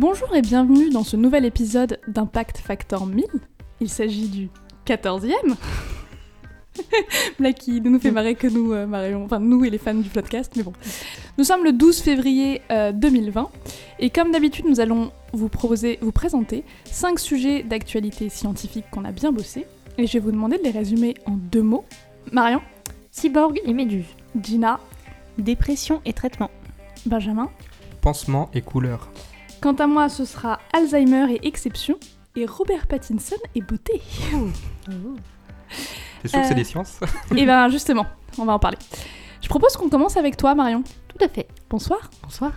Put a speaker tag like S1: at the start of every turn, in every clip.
S1: Bonjour et bienvenue dans ce nouvel épisode d'Impact Factor 1000. Il s'agit du 14e. Là qui nous fait marrer que nous euh, marrions, enfin nous et les fans du podcast, mais bon. Nous sommes le 12 février euh, 2020 et comme d'habitude nous allons vous proposer, vous présenter 5 sujets d'actualité scientifique qu'on a bien bossé et je vais vous demander de les résumer en deux mots. Marion,
S2: Cyborg et Méduse.
S1: Gina,
S2: Dépression et traitement.
S1: Benjamin.
S3: Pansement et couleur.
S1: Quant à moi ce sera Alzheimer et exception et Robert Pattinson et beauté.
S3: T'es sûr que c'est
S1: Euh.
S3: des sciences?
S1: Et ben justement, on va en parler. Je propose qu'on commence avec toi Marion.
S2: Tout à fait.
S1: Bonsoir.
S2: Bonsoir.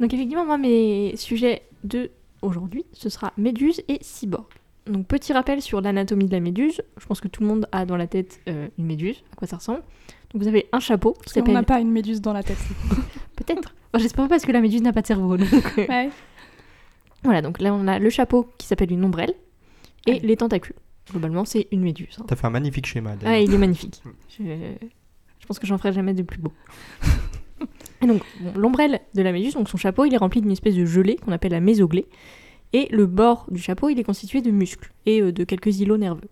S2: Donc effectivement, moi, mes sujets de aujourd'hui, ce sera Méduse et Cyborg. Donc petit rappel sur l'anatomie de la méduse. Je pense que tout le monde a dans la tête euh, une méduse, à quoi ça ressemble? Donc vous avez un chapeau qui s'appelle...
S1: n'a pas une méduse dans la tête.
S2: Peut-être. Enfin, J'espère pas parce que la méduse n'a pas de cerveau. donc, euh,
S1: Ouais.
S2: Voilà, donc là on a le chapeau qui s'appelle une ombrelle et
S1: Allez.
S2: les tentacules. Globalement, c'est une méduse. hein.
S3: T'as fait un magnifique schéma.
S2: Ah,
S3: d'ailleurs.
S2: il est magnifique. Je, je pense que j'en ferai jamais de plus beau. Et donc, bon, l'ombrelle de la méduse, donc son chapeau, il est rempli d'une espèce de gelée qu'on appelle la mésoglée. Et le bord du chapeau, il est constitué de muscles et euh, de quelques îlots nerveux.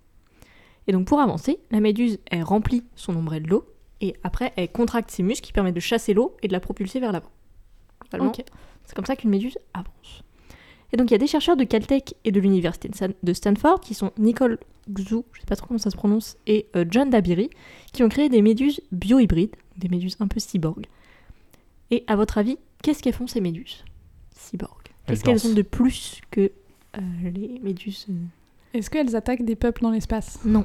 S2: Et donc, pour avancer, la méduse, elle remplit son ombrelle d'eau et après, elle contracte ses muscles qui permettent de chasser l'eau et de la propulser vers l'avant. Globalement,
S1: Ok.
S2: c'est comme ça qu'une méduse avance. Et donc il y a des chercheurs de Caltech et de l'université de Stan- de Stanford qui sont Nicole Xu, je sais pas trop comment ça se prononce, et euh, John Dabiri, qui ont créé des méduses biohybrides, des méduses un peu cyborg. Et à votre avis, qu'est-ce qu'elles font ces méduses cyborg? Qu'est-ce
S3: Elles
S2: qu'elles ont de plus que euh, les méduses euh,
S1: Est-ce qu'elles attaquent des peuples dans l'espace?
S2: Non,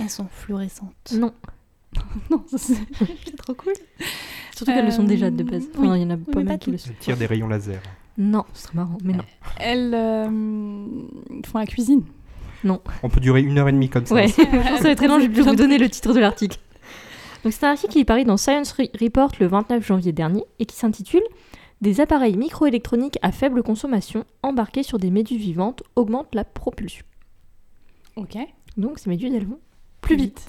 S4: Elles sont fluorescentes.
S2: non.
S1: Non, c'est
S4: trop cool.
S2: Surtout qu'elles le sont déjà de base. Enfin,
S1: oui.
S2: il y en a
S4: Oui,
S2: pas
S4: mais
S2: mal qui le sont.
S3: Elle tire des rayons laser.
S2: Non, ce serait marrant, mais non.
S1: elles euh, font la cuisine.
S3: On peut durer une heure et demie comme ça.
S2: Ouais, je pense que ça va être très long, je vais vous donner le titre de l'article. Donc c'est un article qui est paru dans Science Re- Report le 29 janvier dernier et qui s'intitule Des appareils microélectroniques à faible consommation embarqués sur des méduses vivantes augmentent la propulsion.
S1: Ok.
S2: Donc ces méduses, elles vont
S1: Plus vite.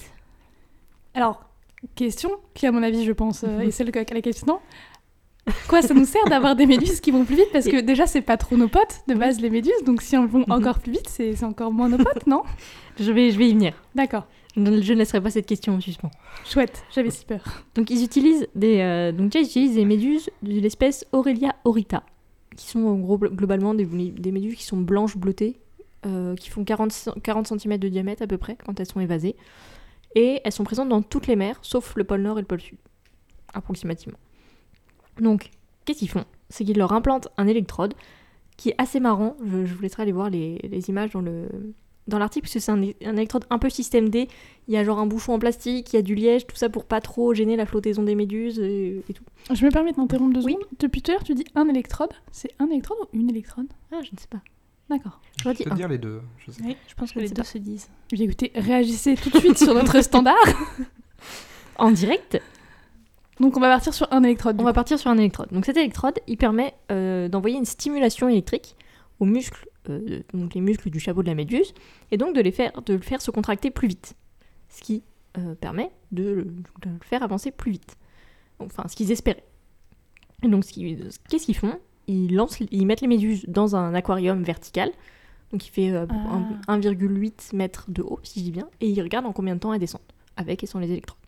S1: Alors, question qui à mon avis je pense euh, est celle à laquelle non. Quoi, ça nous sert d'avoir des méduses qui vont plus vite Parce que déjà, c'est pas trop nos potes, de base, les méduses. Donc, si elles vont
S2: Mhm.
S1: encore plus vite, c'est encore moins nos potes, non?
S2: Je vais, je vais y venir.
S1: D'accord.
S2: Je ne laisserai pas cette question en suspens.
S1: Chouette, j'avais si peur.
S2: Donc ils utilisent des, euh, donc déjà, ils utilisent des méduses de l'espèce Aurelia aurita, qui sont en gros glo- globalement des, des méduses qui sont blanches bleutées, euh, qui font 40, 40 cm de diamètre à peu près quand elles sont évasées. Et elles sont présentes dans toutes les mers, sauf le pôle Nord et le pôle Sud, approximativement. Donc, qu'est-ce qu'ils font? C'est qu'ils leur implantent un électrode qui est assez marrant. Je, je vous laisserai aller voir les, les images dans le dans l'article, parce que c'est un, un électrode un peu système D. Il y a genre un bouchon en plastique, il y a du liège, tout ça pour pas trop gêner la flottaison des méduses et, et tout.
S1: Je me permets de t'interrompre deux
S2: Oui.
S1: secondes. Depuis tout à l'heure, tu dis un électrode. C'est un électrode ou une électrode?
S2: Ah, je ne sais pas.
S1: D'accord.
S3: Je peux te dire les deux. Je sais.
S4: Oui, je pense que
S2: Je
S4: les deux
S2: pas.
S4: se disent.
S1: Eh écoutez, réagissez tout de suite sur notre standard.
S2: En direct,
S1: Donc, on va partir sur un électrode.
S2: on va partir sur un électrode. Donc cet électrode, il permet euh, d'envoyer une stimulation électrique aux muscles, euh, donc les muscles du chapeau de la méduse, et donc de les faire, de le faire se contracter plus vite. Ce qui euh, permet de, le- de le faire avancer plus vite. Enfin, ce qu'ils espéraient. Et donc, qu'est-ce qu'ils font? Ils, lancent, ils mettent les méduses dans un aquarium vertical, donc il fait euh,
S1: Ah.
S2: un- 1,8 mètres de haut, si je dis bien, et ils regardent en combien de temps elles descendent, avec et sans les électrodes.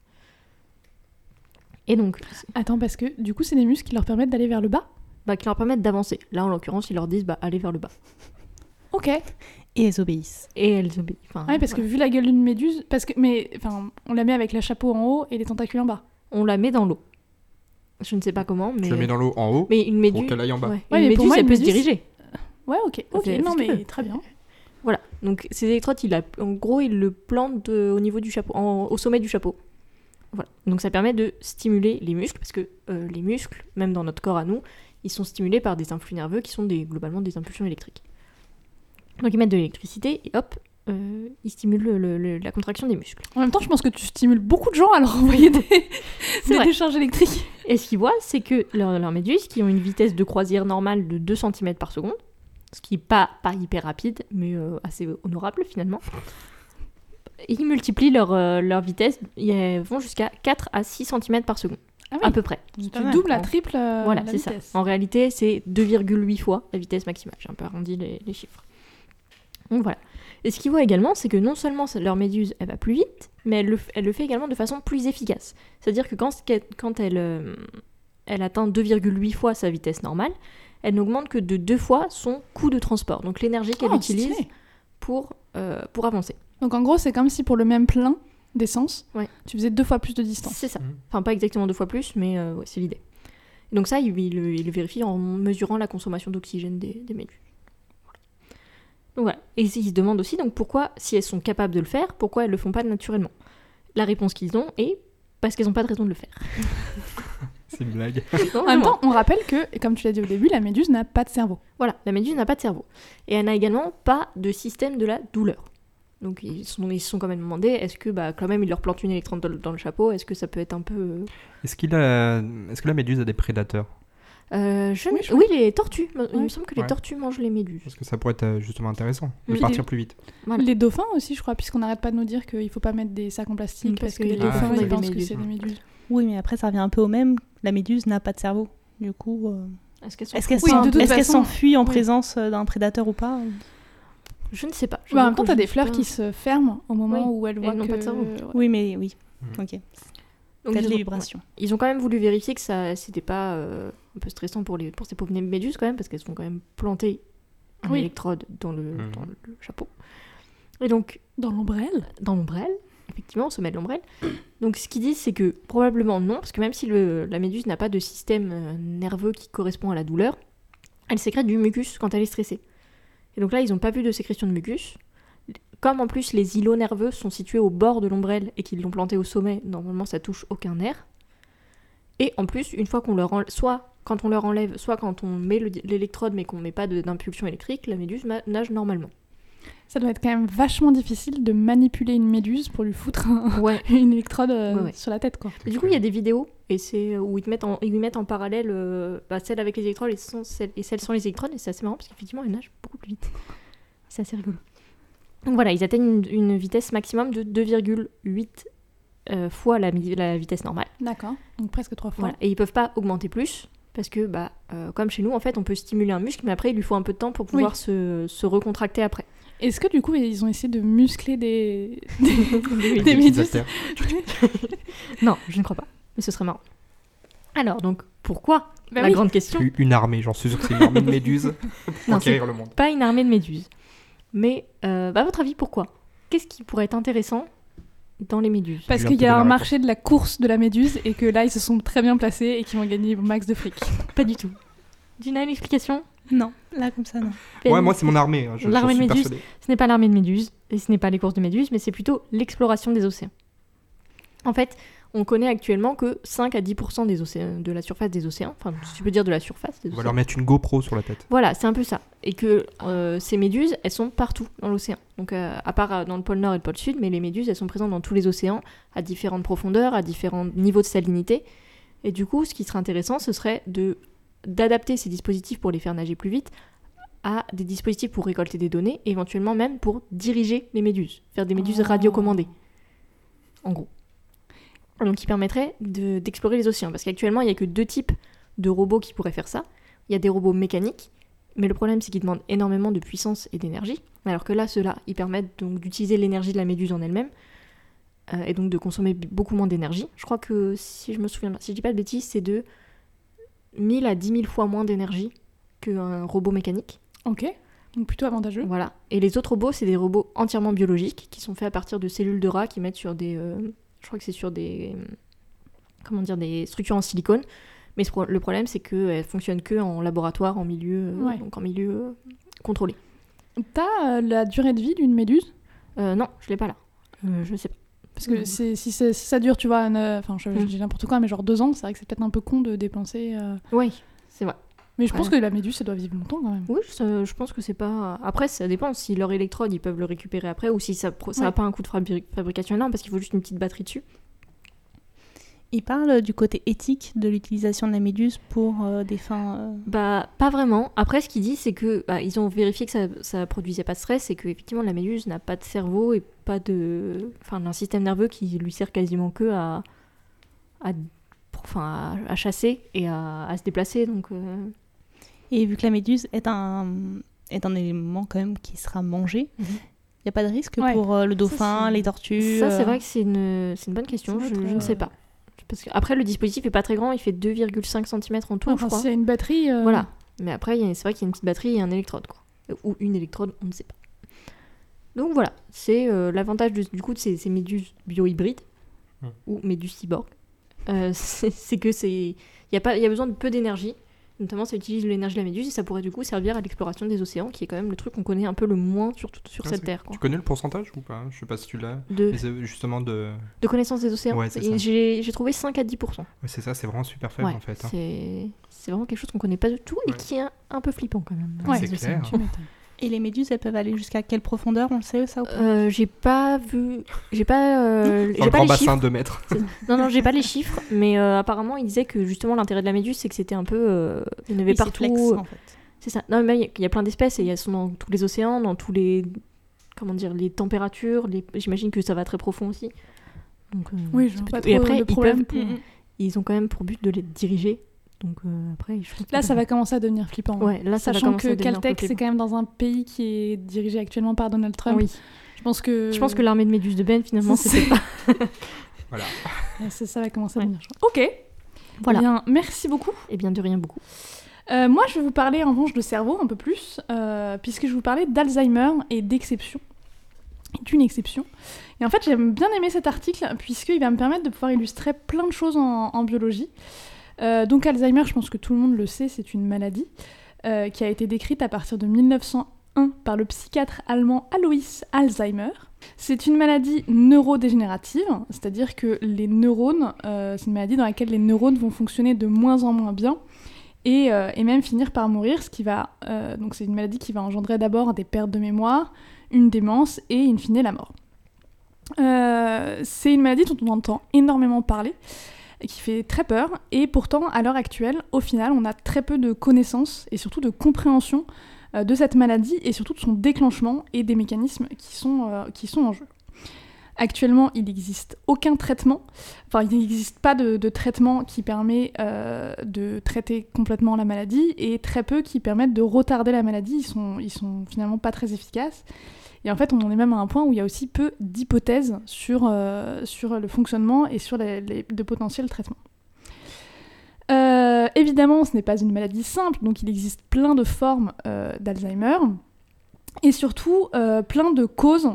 S2: Et donc,
S1: Attends, parce que du coup, c'est des muscles qui leur permettent d'aller vers le bas
S2: bah, qui leur permettent d'avancer. Là, en l'occurrence, ils leur disent bah, allez vers le bas.
S1: Ok.
S4: Et elles obéissent.
S2: Et elles obéissent. Enfin,
S1: Ouais, parce que vu la gueule d'une méduse, parce que mais enfin, on la met avec le chapeau en haut et les tentacules en bas.
S2: on la met dans l'eau. Je ne sais pas comment, mais.
S3: Tu le mets dans l'eau en haut
S2: Mais une
S3: pour
S2: méduse.
S3: qu'elle aille en bas.
S2: ouais,
S1: Ouais,
S2: une
S1: mais pour
S2: méduse,
S1: moi,
S2: elle
S1: une
S2: peut se diriger.
S1: Ouais, ok. Ok.
S2: C'est-
S1: Non, mais très bien.
S2: Voilà. Donc ces électrodes, il a, en gros, il le plante euh, au niveau du chapeau, en- au sommet du chapeau. Voilà. Donc ça permet de stimuler les muscles, parce que euh, les muscles, même dans notre corps à nous, ils sont stimulés par des influx nerveux qui sont des, globalement des impulsions électriques. Donc ils mettent de l'électricité et hop, euh, le- le- le- la contraction des muscles.
S1: En même temps, je pense que tu stimules beaucoup de gens à leur envoyer des, des décharges électriques.
S2: Et ce qu'ils voient, c'est que leurs leurs méduses, qui ont une vitesse de croisière normale de 2 cm par seconde, ce qui n'est pas, pas hyper rapide, mais euh, assez honorable finalement, ils multiplient leur, euh, leur vitesse, elles vont jusqu'à 4 à 6 cm par seconde.
S1: Ah oui.
S2: à peu près.
S1: Tu doubles à triple euh,
S2: voilà,
S1: la
S2: c'est ça. En réalité, c'est 2,8 fois la vitesse maximale. J'ai un peu arrondi les, les chiffres. Donc voilà. Et ce qu'ils voient également, c'est que non seulement leur méduse, elle va plus vite, mais elle le, f- elle le fait également de façon plus efficace. C'est-à-dire que quand, quand elle, euh, elle atteint 2,8 fois sa vitesse normale, elle n'augmente que de deux fois son coût de transport. Donc l'énergie qu'elle
S1: Oh,
S2: utilise pour, euh, pour avancer.
S1: Donc en gros, c'est comme si pour le même plein d'essence,
S2: Ouais.
S1: tu faisais deux fois plus de distance.
S2: C'est ça.
S3: Mhm.
S2: Enfin, pas exactement deux fois plus, mais euh, ouais, c'est l'idée. Donc ça, il, il le- il le vérifie en mesurant la consommation d'oxygène des, des méduses. Voilà. Donc voilà. Et ils se demandent aussi donc pourquoi, si elles sont capables de le faire, pourquoi elles le font pas naturellement? La réponse qu'ils ont est parce qu'elles n'ont pas de raison de le faire.
S3: C'est une blague.
S2: Non,
S1: En même temps, on rappelle que, comme tu l'as dit au début, la méduse n'a pas de cerveau.
S2: Voilà, la méduse n'a pas de cerveau. Et elle n'a également pas de système de la douleur. Donc ils se sont, ils se sont quand même demandé, est-ce que bah, quand même il leur plante une électrode dans, le- dans le chapeau, est-ce que ça peut être un peu... euh,
S3: Est-ce qu'il a... Est-ce que la méduse a des prédateurs?
S2: Euh, je
S1: Oui,
S2: ne-
S1: je
S2: oui, les tortues. Il me semble que les
S3: Ouais.
S2: tortues mangent les méduses.
S3: Parce que ça pourrait être euh, justement intéressant de
S2: Oui.
S3: partir plus vite.
S2: Voilà.
S1: Les dauphins aussi, je crois, puisqu'on n'arrête pas de nous dire qu'il faut pas mettre des sacs en plastique parce,
S2: parce
S1: que
S2: que
S1: les dauphins, ils
S3: c'est des
S1: pensent que
S2: méduses.
S1: c'est des méduses.
S4: Oui, mais après, ça revient un peu au même. La méduse n'a pas de cerveau. Du coup, euh,
S2: Est-ce
S4: qu'elle
S1: Oui, façon,
S4: s'enfuit en
S1: oui.
S4: présence d'un prédateur ou pas?
S2: Je ne sais pas.
S1: Bah, en même temps, t'as
S2: je
S1: des fleurs
S2: pas-
S1: qui se ferment au moment
S2: Oui,
S1: où elles voient
S2: elles
S1: que...
S2: pas de cerveau.
S1: ouais.
S4: Oui, mais oui.
S3: Mhm.
S4: Ok.
S2: Donc, ils,
S4: les
S2: ont,
S4: vibrations.
S2: ouais. Ils ont quand même voulu vérifier que ça c'était pas euh, un peu stressant pour, les, pour ces pauvres méduses quand même, parce qu'elles sont quand même plantées un
S1: Oui.
S2: électrode dans le,
S3: Mhm.
S2: dans le chapeau. Et donc,
S1: Dans l'ombrelle
S2: dans l'ombrelle, effectivement, on se met de l'ombrelle. Donc, ce qu'ils disent, c'est que probablement non, parce que même si le- la méduse n'a pas de système euh, nerveux qui correspond à la douleur, elle sécrète du mucus quand elle est stressée. Et donc là, ils n'ont pas vu de sécrétion de mucus. Comme en plus les îlots nerveux sont situés au bord de l'ombrelle et qu'ils l'ont planté au sommet, normalement ça touche aucun nerf. Et en plus, une fois qu'on leur enlève, soit quand on leur enlève, soit quand on met le- l'électrode mais qu'on met pas d'impulsion électrique, la méduse nage normalement.
S1: Ça doit être quand même vachement difficile de manipuler une méduse pour lui foutre un-
S2: Ouais.
S1: une électrode euh,
S2: Ouais, ouais.
S1: sur la tête, quoi.
S2: Et du coup, il y a des vidéos et c'est euh, où ils te mettent en, ils mettent en parallèle euh, bah, celle avec les électrodes et, sans- celle, et celle sans les électrodes et c'est assez marrant parce qu'effectivement, elles nagent beaucoup plus vite. C'est assez rigolo. Donc voilà, ils atteignent une, une vitesse maximum de 2,8 euh, fois la, vitesse normale.
S1: D'accord. Donc presque trois fois.
S2: Voilà. Et ils peuvent pas augmenter plus parce que, bah, euh, comme chez nous, en fait, on peut stimuler un muscle, mais après, il lui faut un peu de temps pour pouvoir se, se recontracter après.
S1: Est-ce que du coup, ils ont essayé de muscler des, des,
S3: Des
S1: des
S3: petites
S1: méduses
S3: haltères.
S2: Non, je ne crois pas. Mais ce serait marrant. Alors, donc, pourquoi
S1: Bah
S2: La
S1: oui.
S2: grande question.
S3: Une- armée, j'en suis sûr que c'est une armée de méduses pour conquérir le monde.
S2: pas une armée de méduses. Mais, euh, bah, à votre avis, pourquoi? Qu'est-ce qui pourrait être intéressant dans les méduses?
S1: Parce qu'il y a un marché de la course de la méduse et que là, ils se sont très bien placés et qu'ils vont gagner max de fric.
S2: Pas du tout. Tu n'as une explication?
S4: Non, là, comme ça, non.
S3: Ouais, moi c'est mon armée. hein,
S2: L'armée de
S3: persuadé.
S2: Ce n'est pas l'armée de méduses, et ce n'est pas les courses de méduses, mais c'est plutôt l'exploration des océans. En fait, on connaît actuellement que 5 à 10% des océans, de la surface des océans, enfin, si tu peux dire de la surface des
S3: On va
S2: océans.
S3: leur mettre une GoPro sur la tête.
S2: Voilà, c'est un peu ça. Et que euh, ces méduses, elles sont partout dans l'océan. Donc, euh, à part euh, dans le pôle Nord et le pôle Sud, mais les méduses, elles sont présentes dans tous les océans, à différentes profondeurs, à différents niveaux de salinité. Et du coup, ce qui serait intéressant, ce serait de d'adapter ces dispositifs pour les faire nager plus vite à des dispositifs pour récolter des données, et éventuellement même pour diriger les méduses, faire des méduses
S1: Oh.
S2: radiocommandées. En gros. Donc, qui permettrait de- d'explorer les océans. Parce qu'actuellement, il n'y a que deux types de robots qui pourraient faire ça. Il y a des robots mécaniques, mais le problème c'est qu'ils demandent énormément de puissance et d'énergie. Alors que là, ceux-là, ils permettent donc d'utiliser l'énergie de la méduse en elle-même euh, et donc de consommer beaucoup moins d'énergie. Je crois que si je me souviens, si je dis pas de bêtises, c'est de 1000 à 10 000 fois moins d'énergie qu'un robot mécanique.
S1: Ok. Donc plutôt avantageux.
S2: Voilà. Et les autres robots, c'est des robots entièrement biologiques qui sont faits à partir de cellules de rats qui mettent sur des. euh, je crois que c'est sur des. euh, Comment dire Des structures en silicone. Mais ce le problème, c'est qu'elles fonctionnent que en laboratoire, en milieu, euh, donc en milieu euh, contrôlé.
S1: T'as la durée de vie d'une méduse?
S2: Non, je l'ai pas là. Je sais pas.
S1: Parce que c'est- si, ça dure, tu vois, enfin, je, je
S2: Mhm.
S1: dis n'importe quoi, mais genre deux ans, c'est vrai que c'est peut-être un peu con de dépenser. euh,
S2: Oui, c'est vrai.
S1: Mais je pense que la méduse, ça doit vivre longtemps quand même.
S2: Oui, ça- je pense que c'est pas. Après, ça dépend. Si leur électrode, ils peuvent le récupérer après, ou si ça pro- ça n'a
S1: Ouais.
S2: pas un coût de fabri- fabrication énorme parce qu'il faut juste une petite batterie dessus.
S4: Il parle du côté éthique de l'utilisation de la méduse pour euh, des fins. euh,
S2: Bah, pas vraiment. Après, ce qu'ils disent, c'est que bah, ils ont vérifié que ça, ça produisait pas de stress et que effectivement la méduse n'a pas de cerveau et pas de, enfin, un système nerveux qui lui sert quasiment que à, à enfin, à, à chasser et à, à se déplacer. Donc, euh,
S4: Et vu que la méduse est un, est un élément quand même qui sera mangé, il
S2: Mhm.
S4: n'y a pas de risque
S1: Ouais.
S4: pour euh, le dauphin, les tortues
S2: ça, c'est
S4: euh,
S2: vrai que c'est une, une bonne question. Je, ne sais pas. Parce que, après, le dispositif est pas très grand. Il fait 2,5 cm en tout,
S1: Enfin,
S2: je crois.
S1: a une batterie. euh,
S2: Voilà. Mais après, c'est vrai qu'il y a une petite batterie et un électrode, quoi. Ou une électrode, on ne sait pas. Donc voilà, c'est euh, l'avantage du coup de ces, ces méduses bio-hybrides
S3: Hmm.
S2: ou méduses cyborg. Euh, c'est c'est que c'est, il y a pas, il y a besoin de peu d'énergie. Notamment, ça utilise l'énergie de la méduse et ça pourrait du coup servir à l'exploration des océans, qui est quand même le truc qu'on connaît un peu le moins sur, sur
S3: Ah,
S2: cette terre. Quoi.
S3: Tu connais le pourcentage ou pas? Je sais pas si tu l'as.
S2: De,
S3: Justement, de...
S2: de connaissance des océans.
S3: Ouais,
S2: j'ai trouvé 5 à 10%.
S3: ouais, c'est ça, c'est vraiment super faible
S2: Ouais,
S3: en fait. hein.
S2: c'est vraiment quelque chose qu'on connaît pas du tout et qui est un, un peu flippant quand même.
S3: C'est clair.
S4: Et les méduses, elles peuvent aller jusqu'à quelle profondeur On le sait ça ou pas
S2: Euh, j'ai pas vu, j'ai pas, euh, j'ai pas
S3: grand
S2: les
S3: bassin
S2: chiffres.
S3: de mètres.
S2: Non, non, j'ai pas les chiffres, mais euh, apparemment, il disait que justement l'intérêt de la méduse, c'est que c'était un peu. euh, il y en avait
S4: Oui, c'est
S2: partout.
S4: flex,
S2: euh,
S4: en fait.
S2: C'est ça. Non, mais il y a plein d'espèces et elles sont dans tous les océans, dans tous les. Comment dire, les températures. Les... J'imagine que ça va très profond aussi. Donc, euh,
S1: Oui, je pas
S2: Et
S1: trop
S2: après,
S1: de
S2: ils, peuvent-
S1: pour-
S2: ils ont quand même pour but de les diriger. Donc euh, après, je trouve
S1: Là, ça va commencer à devenir flippant. hein.
S2: Ouais, là, ça
S1: Sachant que Caltech, c'est quand même dans un pays qui est dirigé actuellement par Donald Trump.
S2: oui.
S1: Je pense que.
S2: Je pense que l'armée de méduses de Ben, finalement,
S1: C'est-
S2: c'était pas.
S3: Voilà.
S1: Ouais, ça, ça va commencer à
S2: Ouais.
S1: devenir chaud. Ok.
S2: Voilà.
S1: Eh Bien, merci beaucoup.
S2: Et bien de rien beaucoup.
S1: Euh, moi, je vais vous parler en revanche de cerveau un peu plus, euh, puisque je vais vous parler d'Alzheimer et d'exception. D'une exception. Et en fait, j'aime bien aimer cet article, puisqu'il va me permettre de pouvoir illustrer plein de choses en, en biologie. Euh, donc, Alzheimer, je pense que tout le monde le sait, c'est une maladie euh, qui a été décrite à partir de 1901 par le psychiatre allemand Alois Alzheimer. C'est une maladie neurodégénérative, c'est-à-dire que les neurones, euh, c'est une maladie dans laquelle les neurones vont fonctionner de moins en moins bien et, et même finir par mourir, ce qui va donc c'est une maladie qui va engendrer d'abord des pertes de mémoire, une démence et in fine la mort. C'est une maladie dont on entend énormément parler, qui fait très peur, et pourtant à l'heure actuelle, au final, on a très peu de connaissances et surtout de compréhension euh, de cette maladie et surtout de son déclenchement et des mécanismes qui sont, euh, qui sont en jeu. Actuellement, il n'existe aucun traitement, enfin il n'existe pas de, de traitement qui permet euh, de traiter complètement la maladie et très peu qui permettent de retarder la maladie, ils sont, ils sont finalement pas très efficaces. Et en fait, on en est même à un point où il y a aussi peu d'hypothèses sur, euh, sur le fonctionnement et sur les, les- de potentiels traitements. Euh, évidemment, ce n'est pas une maladie simple, donc il existe plein de formes euh, d'Alzheimer et surtout plein de causes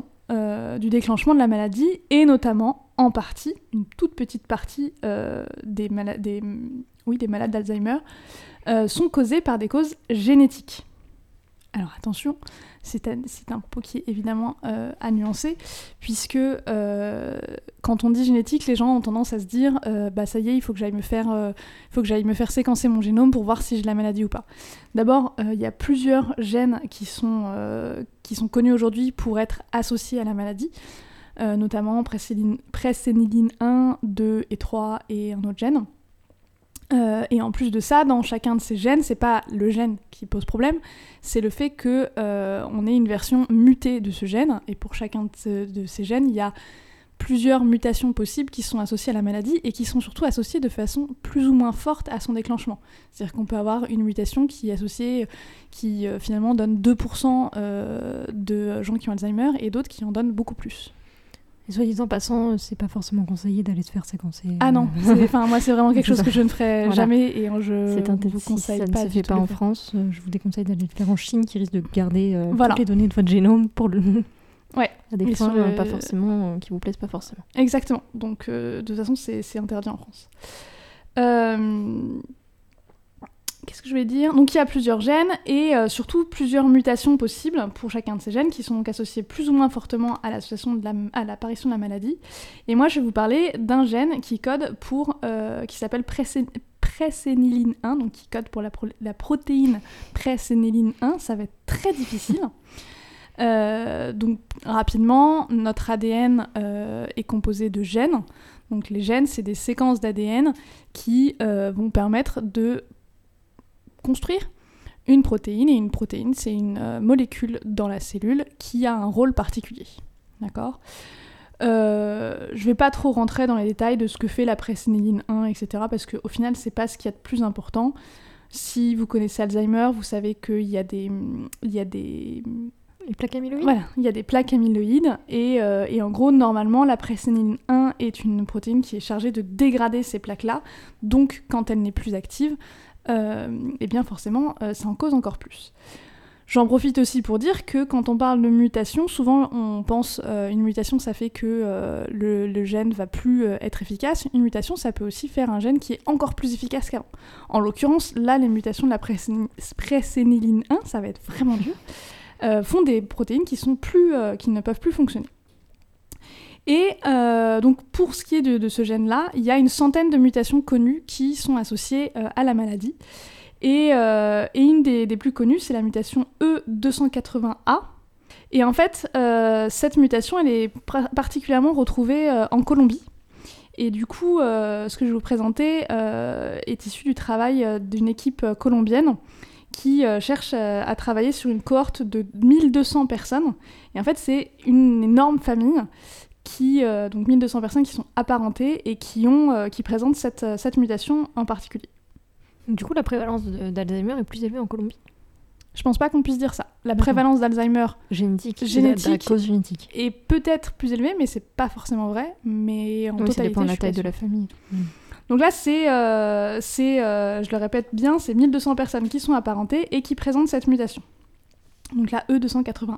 S1: du déclenchement de la maladie et notamment en partie, une toute petite partie des, mala- des, oui, des malades d'Alzheimer sont causées par des causes génétiques. Alors attention, c'est un, un propos qui est évidemment euh, à nuancer, puisque euh, quand on dit génétique, les gens ont tendance à se dire euh, bah ça y est, il faut que j'aille me faire, séquencer mon génome pour voir si j'ai la maladie ou pas. D'abord, il y a plusieurs gènes qui sont, connus aujourd'hui pour être associés à la maladie, notamment préséniline 1, 2 et 3 et un autre gène. Euh, et en plus de ça, dans chacun de ces gènes, c'est pas le gène qui pose problème, c'est le fait que euh, on ait une version mutée de ce gène. Et pour chacun de, ce- de ces gènes, il y a plusieurs mutations possibles qui sont associées à la maladie et qui sont surtout associées de façon plus ou moins forte à son déclenchement. C'est-à-dire qu'on peut avoir une mutation qui est associée, qui euh, finalement donne 2% euh, de gens qui ont Alzheimer et d'autres qui en donnent beaucoup plus.
S2: Et soit dit en passant, c'est pas forcément conseillé d'aller se faire séquencer.
S1: Ah non,
S2: euh,
S1: enfin moi c'est vraiment quelque chose que je ne ferai
S2: Voilà.
S1: jamais et je
S2: C'est un
S1: vous
S2: test si
S1: conseille
S2: ça ne
S1: pas
S2: se
S1: du
S2: fait pas en
S1: faire.
S2: France. euh, Je vous déconseille d'aller le faire en Chine, qui risque de garder euh,
S1: Voilà.
S2: toutes les données de votre génome pour le.
S1: Ouais.
S2: À des
S1: sur le-
S2: pas forcément, euh, qui vous plaisent pas forcément.
S1: Exactement. Donc, euh, de toute façon, c'est c'est interdit en France. Euh, Qu'est-ce que je vais dire? Donc, il y a plusieurs gènes et euh, surtout plusieurs mutations possibles pour chacun de ces gènes qui sont donc associés plus ou moins fortement à l'association à l'apparition de la maladie. Et moi, je vais vous parler d'un gène qui code pour, euh, qui s'appelle préséniline 1, donc qui code pour la, pro- la protéine préséniline 1. Ça va être très difficile. Euh, donc rapidement, notre ADN est composé de gènes. Donc les gènes, c'est des séquences d'ADN qui vont permettre de construire une protéine. Et une protéine, c'est une euh, molécule dans la cellule qui a un rôle particulier. D'accord? Euh, je vais pas trop rentrer dans les détails de ce que fait la présénéline 1, etc. Parce qu'au final, c'est pas ce qu'il y a de plus important. Si vous connaissez Alzheimer, vous savez qu'il y a des, il y a des,
S2: Les plaques amyloïdes?
S1: voilà, il y a des plaques amyloïdes et, euh, et en gros, normalement, la présénéline 1 est une protéine qui est chargée de dégrader ces plaques-là. Donc, quand elle n'est plus active, eh bien forcément, euh, ça en cause encore plus. J'en profite aussi pour dire que quand on parle de mutation, souvent on pense euh, une mutation, ça fait que euh, le, gène va plus euh, être efficace. Une mutation, ça peut aussi faire un gène qui est encore plus efficace qu'avant. En l'occurrence, là, les mutations de la préséni- présénéline 1, ça va être vraiment dur, euh, font des protéines euh, qui ne peuvent plus fonctionner. Et euh, donc pour ce qui est de, ce gène-là, il y a une centaine de mutations connues qui sont associées euh, à la maladie. Et, euh, une des, plus connues, c'est la mutation E E280A. Et en fait, cette mutation, elle est particulièrement retrouvée en Colombie. Et du coup, ce que je vais vous présenter est issu du travail d'une équipe colombienne qui cherche à travailler sur une cohorte de 1200 personnes. Et en fait, c'est une énorme famille qui, euh, donc 1200 personnes qui sont apparentées et qui, ont, euh, qui présentent cette, euh, cette mutation en particulier.
S2: Du coup, la prévalence d'Alzheimer est plus élevée en Colombie?
S1: Je pense pas qu'on puisse dire ça. La prévalence d'Alzheimer
S2: Génétique.
S1: Génétique.
S2: la cause génétique.
S1: est peut-être plus élevée, mais c'est pas forcément vrai. Mais en
S2: Oui, ça
S1: totalité,
S2: dépend de la taille de la famille.
S1: Donc là, c'est, euh, je le répète bien, c'est 1200 personnes qui sont apparentées et qui présentent cette mutation. Donc la E E281.